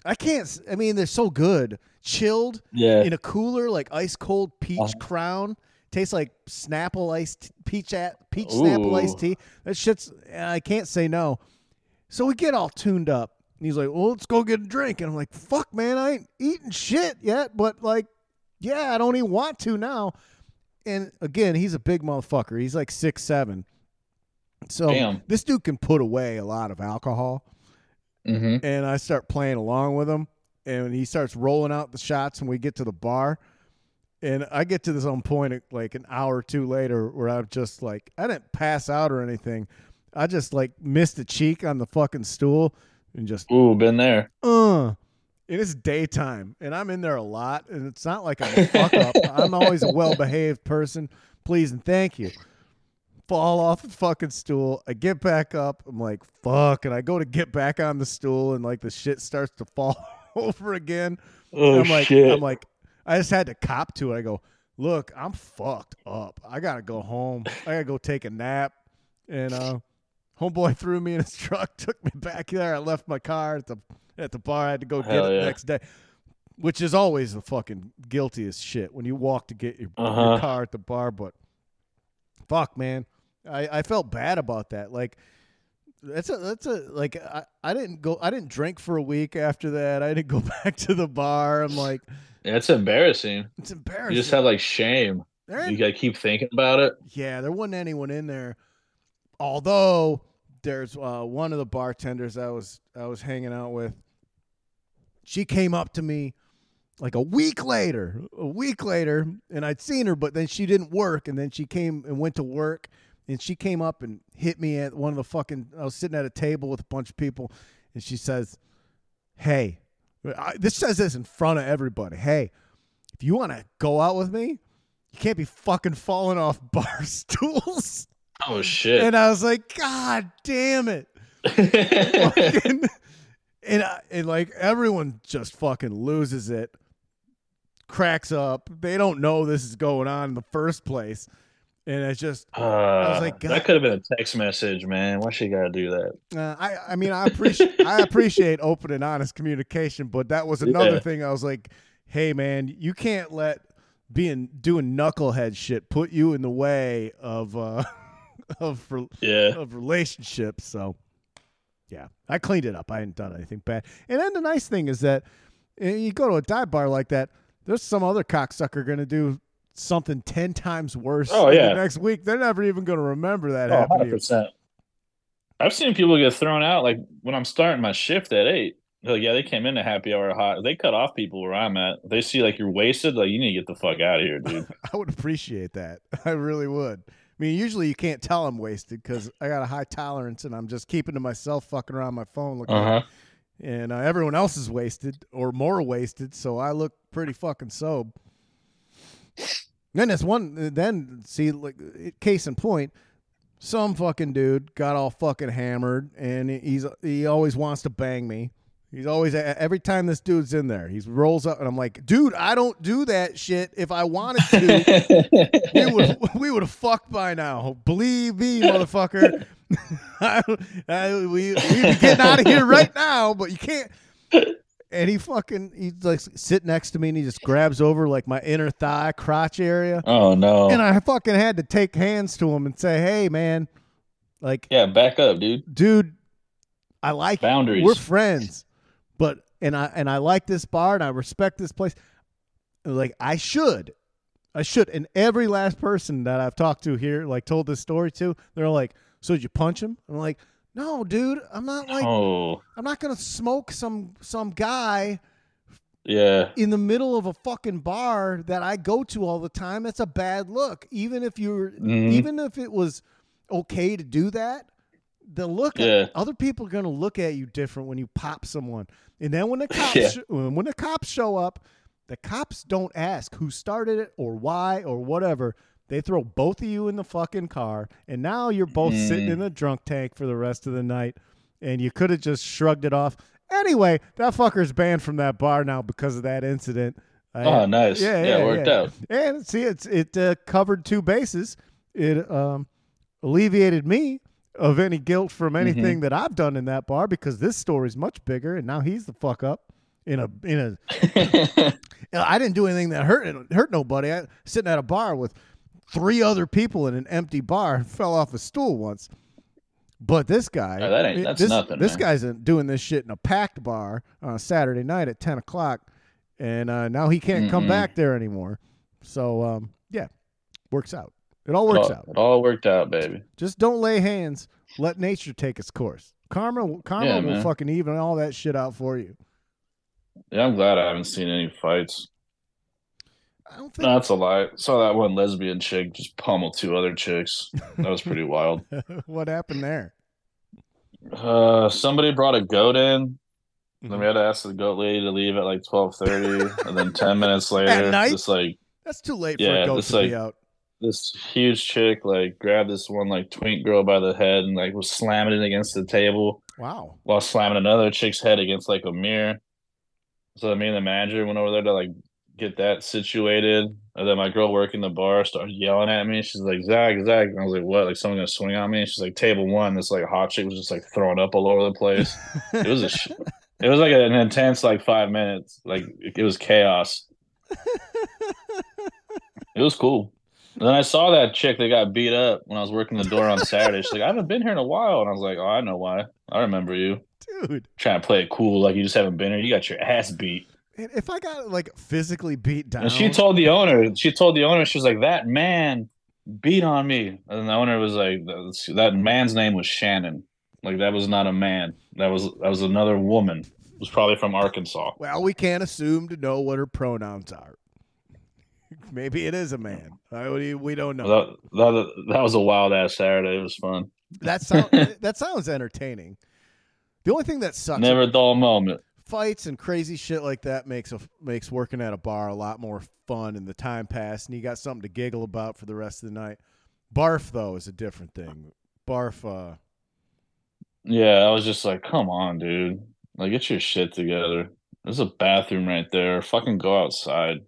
I can't. I mean, they're so good, chilled yeah. in a cooler, like ice cold peach Uh-huh. Crown. Tastes like Snapple iced peach at peach Snapple Ooh. iced tea. That shit's. I can't say no. So we get all tuned up. And he's like, "Well, let's go get a drink." And I'm like, "Fuck, man, I ain't eating shit yet, but like, yeah, I don't even want to now." And again, he's a big motherfucker. He's like six seven. So Damn. this dude can put away a lot of alcohol hmm and I start playing along with him, and he starts rolling out the shots, and we get to the bar, and I get to this on point like an hour or two later, where I'm just like, I didn't pass out or anything, I just like missed a cheek on the fucking stool, and just Ooh, been there. uh. And it's daytime, and I'm in there a lot, and it's not like I'm a fuck up. I'm always a well behaved person. Please and thank you fall off the fucking stool. I get back up. I'm like, fuck. And I go to get back on the stool and like the shit starts to fall over again. Oh I'm like, shit. I'm like, I just had to cop to it. I go, look, I'm fucked up. I gotta go home. I gotta go take a nap. And uh homeboy threw me in his truck, took me back there. I left my car at the at the bar. I had to go get Hell it the next day. Which is always the fucking guiltiest shit when you walk to get your, your Uh-huh. car at the bar, but fuck man. I, I felt bad about that. Like that's a that's a like I, I didn't go I didn't drink for a week after that. I didn't go back to the bar. I'm like it's embarrassing. it's embarrassing. You just have like shame. You gotta keep thinking about it. yeah, there wasn't anyone in there. Although there's uh, one of the bartenders I was I was hanging out with. She came up to me like a week later, a week later, and I'd seen her, but then she didn't work, and then she came and went to work, and she came up and hit me at one of the fucking. I was sitting at a table with a bunch of people, and she says, "Hey, I, this says this in front of everybody. Hey, if you want to go out with me, you can't be fucking falling off bar stools." Oh shit. And I was like, God damn it. Fucking- and, I, and like everyone just fucking loses it, cracks up. They don't know this is going on in the first place. And it's just, Uh, I was like, God. that could have been a text message, man. Why she gotta do that? uh, I, I mean, I appreciate, I appreciate open and honest communication, but that was another Yeah. thing. I was like, hey man, you can't let being doing knucklehead shit put you in the way of, uh, of, Yeah. of relationships. So, yeah, I cleaned it up. I hadn't done anything bad. And then the nice thing is that eh, you go to a dive bar like that, there's some other cocksucker going to do something 10 times worse Oh, yeah. next week. They're never even going to remember that Oh, happened 100%. I've seen people get thrown out like when I'm starting my shift at eight. They're like, yeah, they came into happy hour hot. They cut off people where I'm at. They see like you're wasted, like you need to get the fuck out of here, dude. I would appreciate that. I really would. I mean, usually you can't tell I'm wasted because I got a high tolerance and I'm just keeping to myself, fucking around my phone, looking Uh huh. and uh, everyone else is wasted or more wasted, so I look pretty fucking sober. Then this one, then see, like case in point, some fucking dude got all fucking hammered, and he's he always wants to bang me. He's always every time this dude's in there, he rolls up, and I'm like, dude, I don't do that shit. If I wanted to, we would we would have fucked by now. Believe me, motherfucker. I, I, we we'd be getting out of here right now, but you can't. And he fucking he's like sit next to me, and he just grabs over like my inner thigh, crotch area. Oh no! And I fucking had to take hands to him and say, hey man, like yeah, back up, dude. Dude, I like boundaries. We're friends but and I and I like this bar and I respect this place. Like I should, I should. And every last person that I've talked to here, like told this story to, they're like, "So did you punch him?" I'm like, "No, dude. I'm not like. Oh. I'm not gonna smoke some some guy." Yeah. In the middle of a fucking bar that I go to all the time, that's a bad look. Even if you're, mm-hmm. even if it was okay to do that, the look yeah. at, other people are going to look at you different when you pop someone. And then when the cops yeah. sh- when the cops show up, the cops don't ask who started it or why or whatever. They throw both of you in the fucking car, and now you're both mm. sitting in the drunk tank for the rest of the night. And you could have just shrugged it off. Anyway, that fucker's banned from that bar now because of that incident. Oh, nice. Yeah, yeah, yeah worked yeah. out. And see, it's it uh, covered two bases. It um, alleviated me of any guilt from mm-hmm. anything mm-hmm. that I've done in that bar because this story's much bigger and now he's the fuck up in a in a I didn't do anything that hurt hurt nobody. I sitting at a bar with three other people in an empty bar fell off a stool once. But this guy, oh, that ain't, that's this, nothing. This man. guy's doing this shit in a packed bar on a Saturday night at ten o'clock, and uh, now he can't mm come back there anymore. So um, yeah, works out. It all works it all, out. It all worked out, baby. Just don't lay hands. Let nature take its course. Karma, karma yeah, will fucking even all that shit out for you. Yeah, I'm glad I haven't seen any fights. I don't think that's a lie. Saw that one lesbian chick just pummel two other chicks. That was pretty wild. what happened there? Uh, somebody brought a goat in. Mm-hmm. Then we had to ask the goat lady to leave at like twelve thirty, and then ten minutes later, at just like that's too late yeah, for a goat to like, be out this huge chick like grabbed this one like twink girl by the head and like was slamming it against the table. Wow. While slamming another chick's head against like a mirror. So me and the manager went over there to like get that situated. And then my girl working the bar started yelling at me. She's like, Zack, Zack. And I was like, what? Like someone gonna swing on me? And she's like, table one. This like hot chick was just like throwing up all over the place. it was a sh- it was like an intense like five minutes. Like it was chaos. it was cool. And then I saw that chick that got beat up when I was working the door on Saturday. She's like, I haven't been here in a while. And I was like, Oh, I know why. I remember you. Dude. Trying to play it cool like you just haven't been here. You got your ass beat. And if I got like physically beat down. And she told the owner, she told the owner, she was like, That man beat on me. And the owner was like, That man's name was Shannon. Like that was not a man. That was that was another woman. It was probably from Arkansas. Well, we can't assume to know what her pronouns are. Maybe it is a man. we don't know. That, that, that was a wild ass Saturday. It was fun. That sounds that sounds entertaining. The only thing that sucks never a dull moment. Fights and crazy shit like that makes a makes working at a bar a lot more fun and the time pass and you got something to giggle about for the rest of the night. Barf though is a different thing. Barf. uh Yeah, I was just like, come on, dude. Like, get your shit together. There's a bathroom right there. Fucking go outside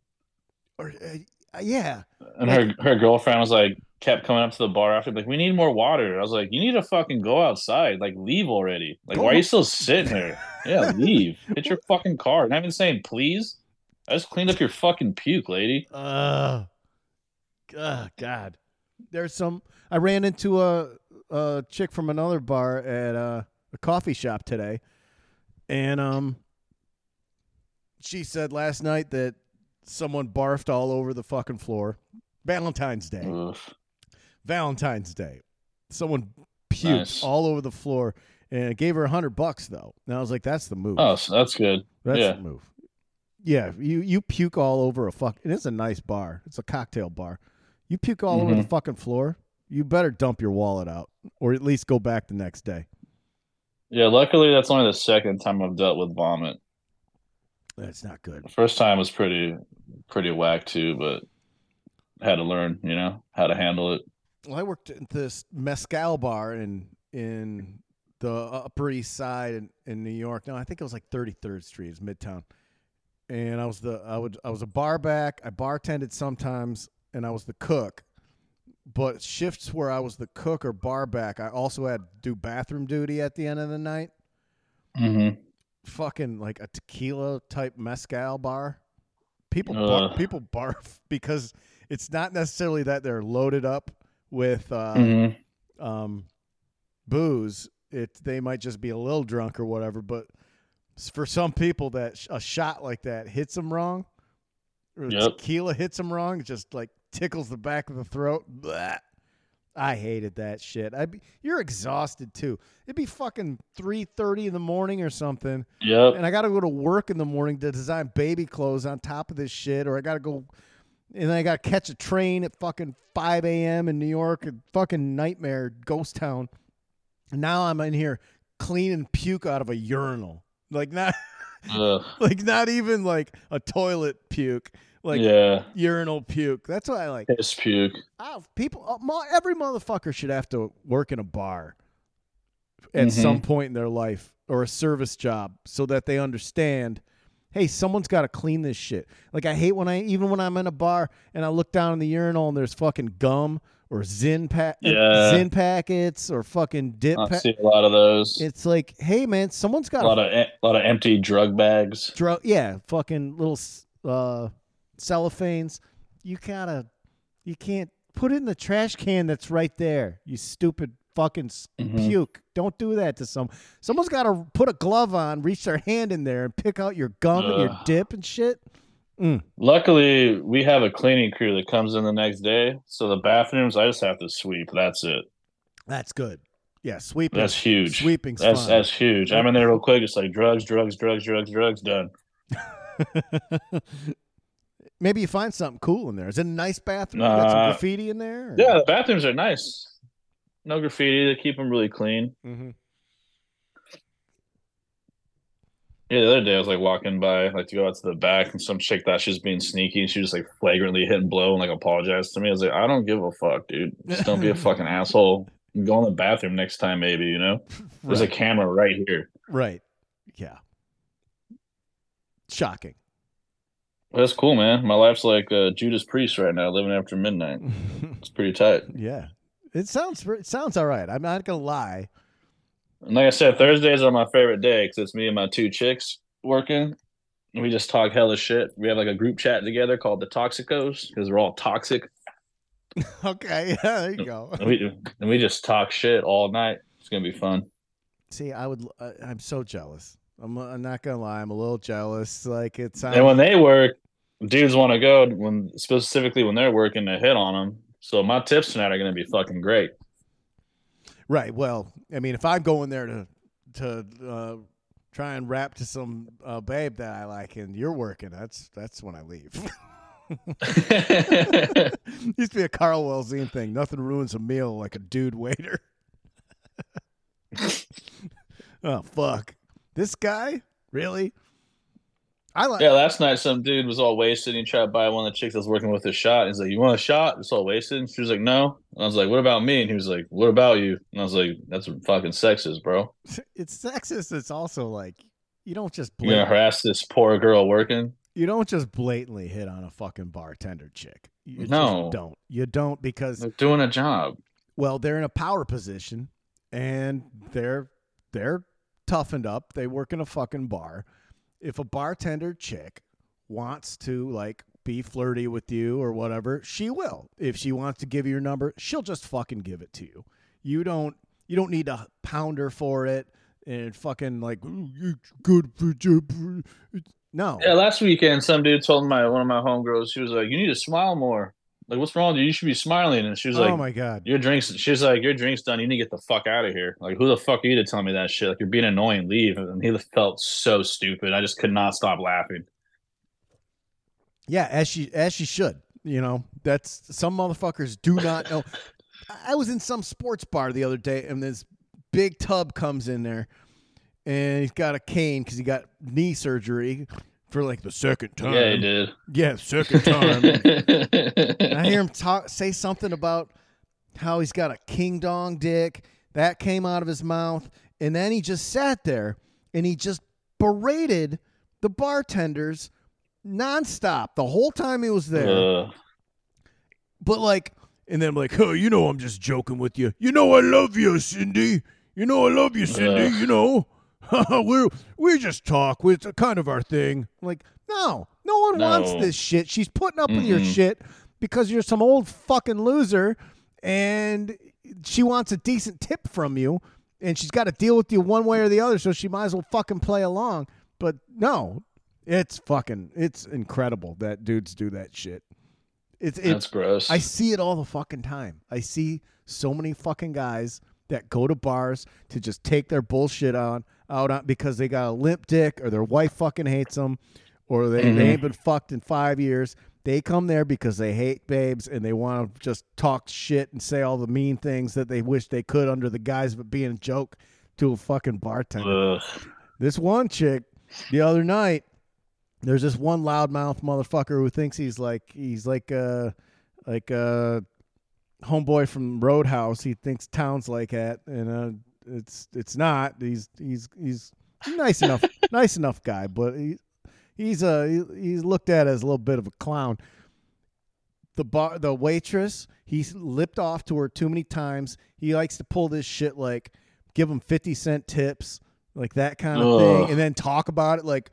or uh, yeah. And like, her her girlfriend was like kept coming up to the bar after like we need more water. I was like, you need to fucking go outside, like leave already. Like why are you still sitting here? yeah, leave. Hit your fucking car. And I've been saying please. I just cleaned up your fucking puke, lady. Uh, uh God. There's some. I ran into a a chick from another bar at a, a coffee shop today, and um, she said last night that someone barfed all over the fucking floor. Valentine's Day. Oof. Valentine's Day. Someone puked nice. all over the floor and gave her a hundred bucks though. And I was like, that's the move. Oh, so that's good. That's yeah. the move. Yeah, you you puke all over a fuck. It is a nice bar. It's a cocktail bar. You puke all mm-hmm. over the mm-hmm. fucking floor. You better dump your wallet out, or at least go back the next day. Yeah, luckily that's only the second time I've dealt with vomit. That's not good. The first time was pretty pretty whack too, but had to learn, you know, how to handle it. Well, I worked at this mezcal bar in in the Upper East Side in, in New York. No, I think it was like 33rd Street, it's Midtown. And I was the I would I was a bar back. I bartended sometimes, and I was the cook. But shifts where I was the cook or bar back, I also had to do bathroom duty at the end of the night. Mm-hmm. Fucking like a tequila type mezcal bar. People bar, people barf because it's not necessarily that they're loaded up with uh, Mm-hmm. um, booze, it they might just be a little drunk or whatever. But for some people, that sh- a shot like that hits them wrong, or Yep. tequila hits them wrong, just like tickles the back of the throat. Blah. I hated that shit. I you're exhausted too. It'd be fucking three thirty in the morning or something, Yep. and I got to go to work in the morning to design baby clothes on top of this shit, or I got to go, and then I got to catch a train at fucking five a.m. in New York, a fucking nightmare, ghost town. And now I'm in here cleaning puke out of a urinal, like not, like not even like a toilet puke, like yeah. urinal puke. That's what I like. Piss puke. Oh, people, uh, every motherfucker should have to work in a bar at Mhm. some point in their life or a service job so that they understand. Hey, someone's got to clean this shit. Like I hate when I even when I'm in a bar and I look down in the urinal and there's fucking gum or Zyn pa- uh, Yeah. Zyn packets or fucking dip. I Pa- see a lot of those. it's like, hey man, someone's got a lot of a lot of empty drug bags. dro- yeah, fucking little uh, cellophanes. You gotta, you can't put it in the trash can that's right there. You stupid fucking Mhm. puke. Don't do that to some. Someone's got to put a glove on, reach their hand in there, and pick out your gum and your dip and shit. Mm. Luckily, we have a cleaning crew that comes in the next day, so the bathrooms I just have to sweep. That's it. That's good. Yeah, sweeping. That's huge. Sweeping's That's fine. that's huge. I'm in there real quick. It's like drugs, drugs, drugs, drugs, drugs. Done. Maybe you find something cool in there. Is it a nice bathroom? You got some Uh, graffiti in there? or- Yeah, the bathrooms are nice. No graffiti. They keep them really clean. Mhm. Yeah, the other day I was like walking by, like to go out to the back, and some chick thought she was being sneaky, and she was like flagrantly hit and blow and like apologized to me. I was like, I don't give a fuck, dude. Just don't be a fucking asshole. Go in the bathroom next time, maybe. You know, there's a camera right here. Right. Yeah. Shocking. That's cool, man. My life's like uh, Judas Priest right now, living after midnight. It's pretty tight. yeah. It sounds it sounds all right. I'm not gonna lie. And like I said, Thursdays are my favorite day because it's me and my two chicks working. And we just talk hella shit. We have like a group chat together called the Toxicos because we're all toxic. Okay, yeah, there you go. And we and we just talk shit all night. It's gonna be fun. See, I would. I, I'm so jealous. I'm, I'm not gonna lie. I'm a little jealous. Like it's. And when they work, dudes want to go when specifically when they're working to hit on them. So my tips tonight are gonna be fucking great. right. Well, I mean, if I'm going there to to uh, try and rap to some uh, babe that I like, and you're working, that's that's when I leave. Used to be a Carl Welzine thing. Nothing ruins a meal like a dude waiter. oh fuck! This guy really? I like. yeah, last night some dude was all wasted. And he tried to buy one of the chicks I was working with a shot. He's like, "You want a shot?" It's all wasted. And she was like, "No." And I was like, "What about me?" And he was like, "What about you?" And I was like, "That's fucking sexist, bro. It's sexist. It's also like you don't just You're gonna harass this poor girl working." you don't just blatantly hit on a fucking bartender chick. You No. just don't. You don't because They're doing a job. well, they're in a power position and they're they're toughened up. They work in a fucking bar. If a bartender chick wants to like be flirty with you or whatever, she will. If she wants to give you your number, she'll just fucking give it to you. You don't you don't need to pound her for it and fucking like good. No. Yeah, last weekend some dude told my one of my homegirls, she was like, "You need to smile more. Like, what's wrong with you? You should be smiling." And she was like, oh my god. Your drinks. She's like, your drink's done. You need to get the fuck out of here. Like, who the fuck are you to tell me that shit? Like, you're being annoying. Leave. And he felt so stupid. I just could not stop laughing. Yeah, as she as she should. You know, that's some motherfuckers do not know. I- I was in some sports bar the other day, and this big tub comes in there, and he's got a cane because he got knee surgery. For like the second time. Yeah, he did. Yeah, second time. I hear him talk say something about how he's got a king dong dick that came out of his mouth, and then he just sat there and he just berated the bartenders nonstop the whole time he was there. Ugh. But like, and then I'm like, oh, you know, I'm just joking with you. You know, I love you, Cindy. You know, I love you, Cindy. Ugh. You know, we we just talk. It's kind of our thing. I'm like, no, no one wants this shit. She's putting up with your shit because you're some old fucking loser, and she wants a decent tip from you, and she's got to deal with you one way or the other. So she might as well fucking play along. But no, it's fucking, it's incredible that dudes do that shit. It's it, That's gross. I see it all the fucking time. I see so many fucking guys that go to bars to just take their bullshit on out on because they got a limp dick or their wife fucking hates them or they, Mhm. they ain't been fucked in five years. They come there because they hate babes and they want to just talk shit and say all the mean things that they wish they could under the guise of it being a joke to a fucking bartender. Ugh. This one chick the other night, there's this one loudmouth motherfucker who thinks he's like he's like uh like a homeboy from Roadhouse. He thinks town's like that, and uh, it's it's not. He's he's he's nice enough, nice enough guy, but he he's uh he, he's looked at as a little bit of a clown. The bar, the waitress, he's lipped off to her too many times. He likes to pull this shit like give him fifty cent tips, like that kind of thing, and then talk about it like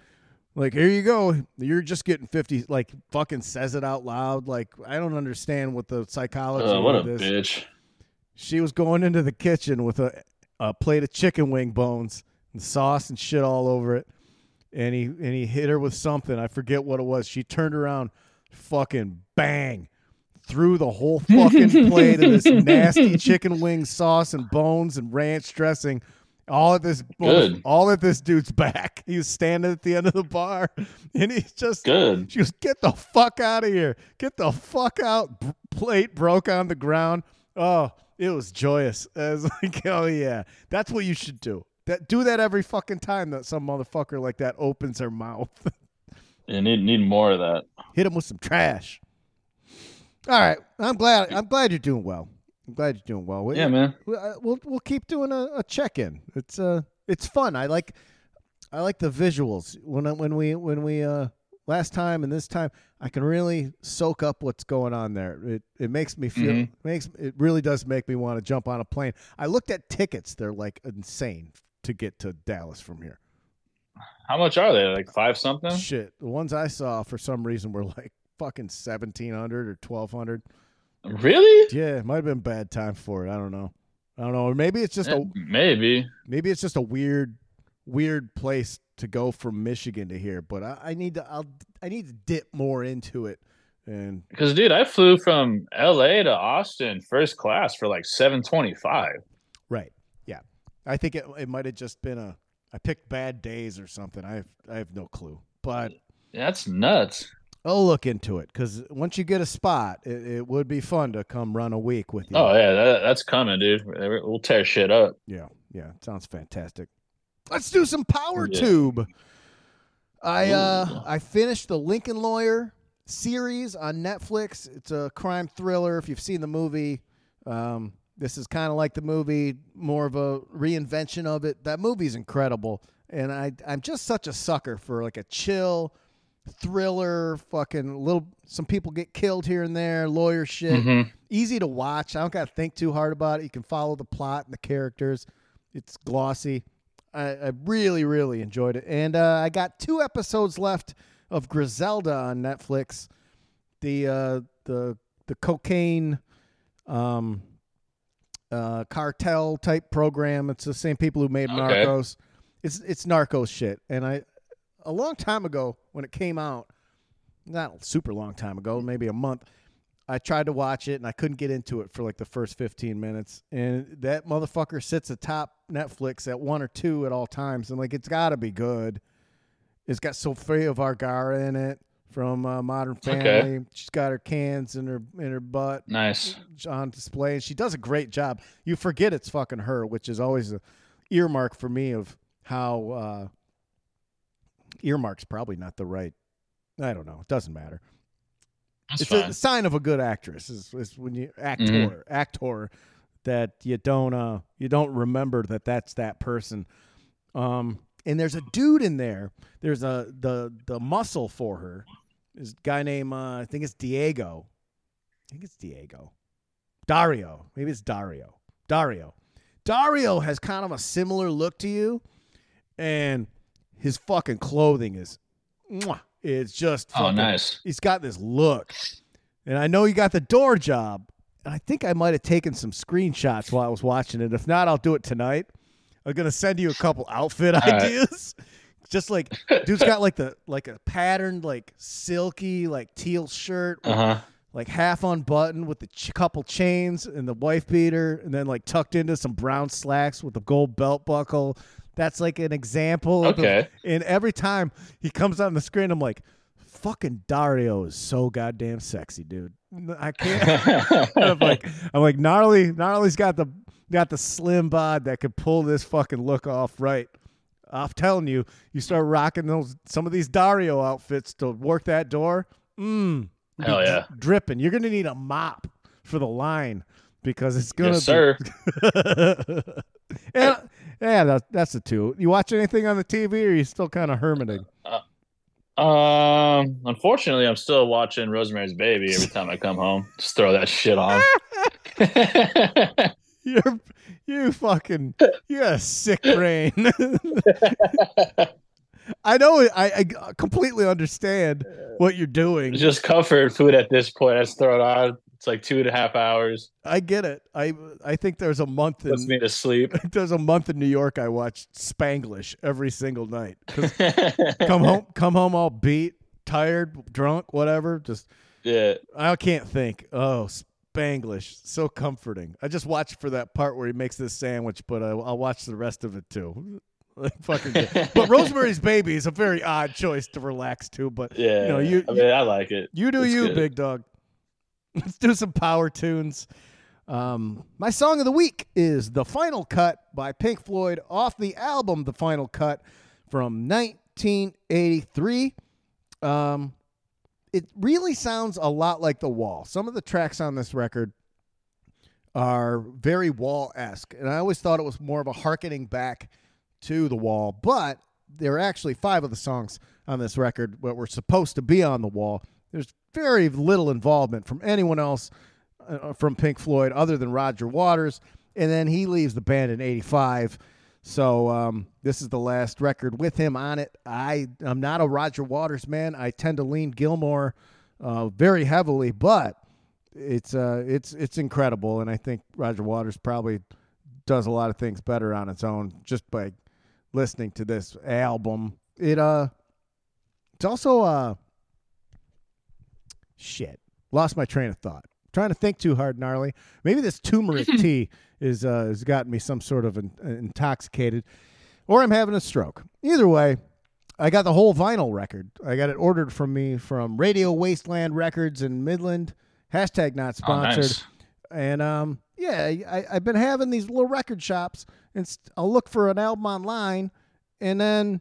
like here you go you're just getting 50 like fucking says it out loud like i don't understand what the psychology Ugh, what a this bitch. she was going into the kitchen with a, a plate of chicken wing bones and sauce and shit all over it and he and he hit her with something i forget what it was she turned around fucking bang threw the whole fucking plate of this nasty chicken wing sauce and bones and ranch dressing all at this Good. all at this dude's back he was standing at the end of the bar and he's just Good. she goes, "Get the fuck out of here! Get the fuck out!" B- plate broke on the ground. Oh, it was joyous. I was like, "Oh yeah, that's what you should do. That do that every fucking time that some motherfucker like that opens her mouth. You need need more of that. Hit him with some trash." All right, I'm glad. I'm glad you're doing well. I'm glad you're doing well. We- Yeah, man. we- uh, We'll we'll keep doing a, a check in. It's uh it's fun. I like I like the visuals when I, when we when we uh last time and this time I can really soak up what's going on there. It it makes me feel Mhm. makes it really does make me want to jump on a plane. I looked at tickets; they're like insane to get to Dallas from here. How much are they? Like five something? Shit, the ones I saw for some reason were like fucking seventeen hundred or twelve hundred. Really? Yeah, it might have been bad time for it. I don't know. I don't know. Or maybe it's just Eh, a Maybe. maybe it's just a weird weird place to go from Michigan to here. But I, I need to I'll I need to dip more into it. And Because dude, I flew from LA to Austin first class for like seven twenty five. right, yeah, I think it it might have just been a I picked bad days or something. I have, I have no clue. But That's nuts. I'll look into it because once you get a spot, it, it would be fun to come run a week with you. Oh yeah, that, that's coming, dude. We'll tear shit up. Yeah, yeah, sounds fantastic. Let's do some Power Yeah. Tube. I uh I finished the Lincoln Lawyer series on Netflix. It's a crime thriller. If you've seen the movie, um, this is kind of like the movie, more of a reinvention of it. That movie's incredible, and I I'm just such a sucker for like a chill thriller. Fucking little, some people get killed here and there. Lawyer shit Mhm. easy to watch. I don't got to think too hard about it. You can follow the plot and the characters. It's glossy. I, I really, really enjoyed it. And uh, I got two episodes left of Griselda on Netflix. The uh, the the cocaine um, uh, cartel type program. It's the same people who made Okay. Narcos. It's it's Narcos shit. And I a long time ago when it came out, not a super long time ago, maybe a month. I tried to watch it and I couldn't get into it for like the first 15 minutes. And that motherfucker sits atop Netflix at one or two at all times. And like, it's got to be good. It's got Sofia Vergara in it from uh, Modern Family. Okay. She's got her cans in her in her butt Nice. on display, and she does a great job. You forget it's fucking her, which is always a earmark for me of how uh, Earmark's probably not the right. I don't know. It doesn't matter. That's it's fine. a sign of a good actress is, is when you actor actor that you don't uh you don't remember that that's that person. Um, and there's a dude in there. There's a the the muscle for her. Is guy named uh, I think it's Diego. I think it's Diego. Dario. Maybe it's Dario. Dario. Dario has kind of a similar look to you, and his fucking clothing is, mwah, it's just oh, nice. He's got this look, and I know you got the door job. And I think I might have taken some screenshots while I was watching it. If not, I'll do it tonight. I'm gonna send you a couple outfit right. ideas. Just like dude's got like the like a patterned like silky like teal shirt, Uh huh. like half unbuttoned with the ch- couple chains and the wife beater, and then like tucked into some brown slacks with a gold belt buckle. That's like an example. of the- Okay. and every time he comes on the screen, I'm like, "Fucking Dario is so goddamn sexy, dude." I can't. I'm like, I'm like, gnarly, gnarly's got the got the slim bod that could pull this fucking look off right. I'm telling you, you start rocking those some of these Dario outfits to work that door. Mmm. Hell yeah. dripping. You're gonna need a mop for the line because it's gonna Yes, sir. and, yeah, that, that's the two. You watch anything on the TV, or are you still kind of hermiting? Um, unfortunately, I'm still watching Rosemary's Baby every time I come home. Just throw that shit on. You're you fucking you got a sick brain. I know I, I completely understand what you're doing. it's just comfort food at this point. I just throw it on. It's like two and a half hours. I get it. I I think there's a month in Puts me to sleep. there's a month in New York I watched Spanglish every single night. come home come home all beat, tired, drunk, whatever. Just yeah. I can't think. Oh, Spanglish, so comforting. I just watched for that part where he makes this sandwich, but I, I'll watch the rest of it too. Fucking good. But Rosemary's Baby is a very odd choice to relax to. But Yeah. you know, you I mean, I like it. you do It's you, good. big dog. Let's do some power tunes. Um, my song of the week is "The Final Cut" by Pink Floyd off the album "The Final Cut" from 1983. Um, it really sounds a lot like The Wall. Some of the tracks on this record are very Wall esque, and I always thought it was more of a harkening back to The Wall. But there are actually five of the songs on this record that were supposed to be on The Wall. There's very little involvement from anyone else uh, from Pink Floyd other than Roger Waters, and then he leaves the band in '85. So um, this is the last record with him on it. I I'm not a Roger Waters man. I tend to lean Gilmour uh, very heavily, but it's uh it's it's incredible, and I think Roger Waters probably does a lot of things better on its own just by listening to this album. It uh it's also uh shit. Lost my train of thought. trying to think too hard, gnarly. Maybe this turmeric tea is uh has gotten me some sort of in, intoxicated or I'm having a stroke. Either way, I got the whole vinyl record. I got it ordered from me from Radio Wasteland Records in Midland. Hashtag not Oh, sponsored. nice. And um, yeah, I, I've been having these little record shops, and st- I'll look for an album online, and then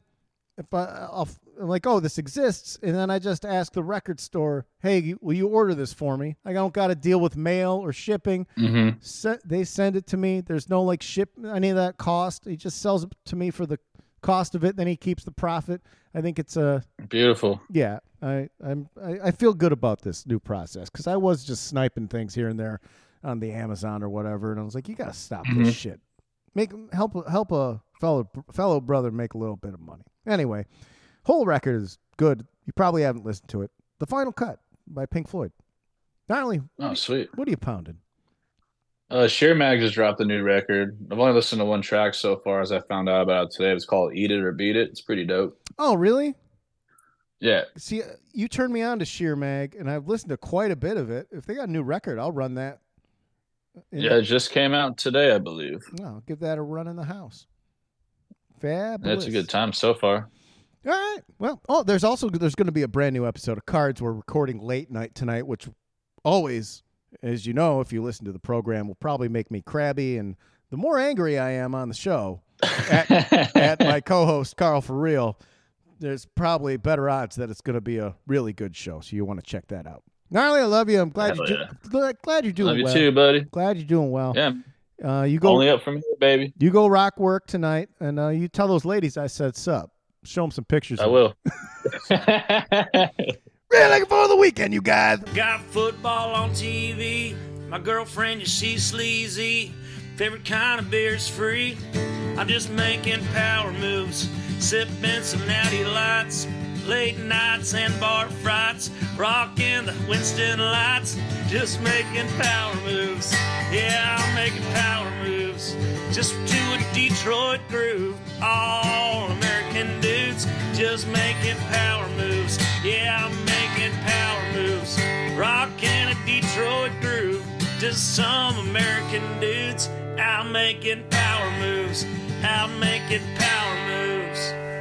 if I, I'll I'm like, oh, this exists, and then I just ask the record store, hey, will you order this for me? I don't got to deal with mail or shipping. hmm Se- they send it to me. There's no like ship any of that cost. He just sells it to me for the cost of it. Then he keeps the profit. I think it's a Beautiful. yeah, I I'm I, I feel good about this new process because I was just sniping things here and there on the Amazon or whatever, and I was like, you gotta stop Mhm. this shit. Make help help a fellow fellow brother make a little bit of money. Anyway, whole record is good. You probably haven't listened to it. The final cut by Pink Floyd. Not only Oh, sweet. what are you pounding? Uh, Sheer Mag just dropped a new record. I've only listened to one track so far, as I found out about it today. It's called "Eat It or Beat It." It's pretty dope. Oh, really? Yeah, See, uh, you turned me on to Sheer Mag, and I've listened to quite a bit of it. If they got a new record, I'll run that. Yeah, it just came out today, I believe. I'll give that a run in the house. Fabulous. It's a good time so far. All right. Well, oh, there's also there's going to be a brand new episode of K4RDS. We're recording late night tonight, which always, as you know, if you listen to the program, will probably make me crabby. And the more angry I am on the show at, at my co-host Carl for real, there's probably better odds that it's going to be a really good show. So you want to check that out. Gnarly, I love you. I'm glad Hell you do, glad you're doing well. Love you too, buddy. Glad you're doing well. Yeah, Uh, you go only up from here, baby. you go rock work tonight, and uh, you tell those ladies I said sup. Show them some pictures. I will. Really looking forward to the weekend, you guys. Got football on TV. My girlfriend, yeah, she's sleazy. Favorite kind of beer's free. I'm just making power moves, sipping some natty lights. Late nights and bar frights, rocking the Winston lights, just making power moves. Yeah, I'm making power moves, just to a Detroit groove. All American dudes, just making power moves. Yeah, I'm making power moves, rocking a Detroit groove. Just some American dudes out making power moves, out making power moves.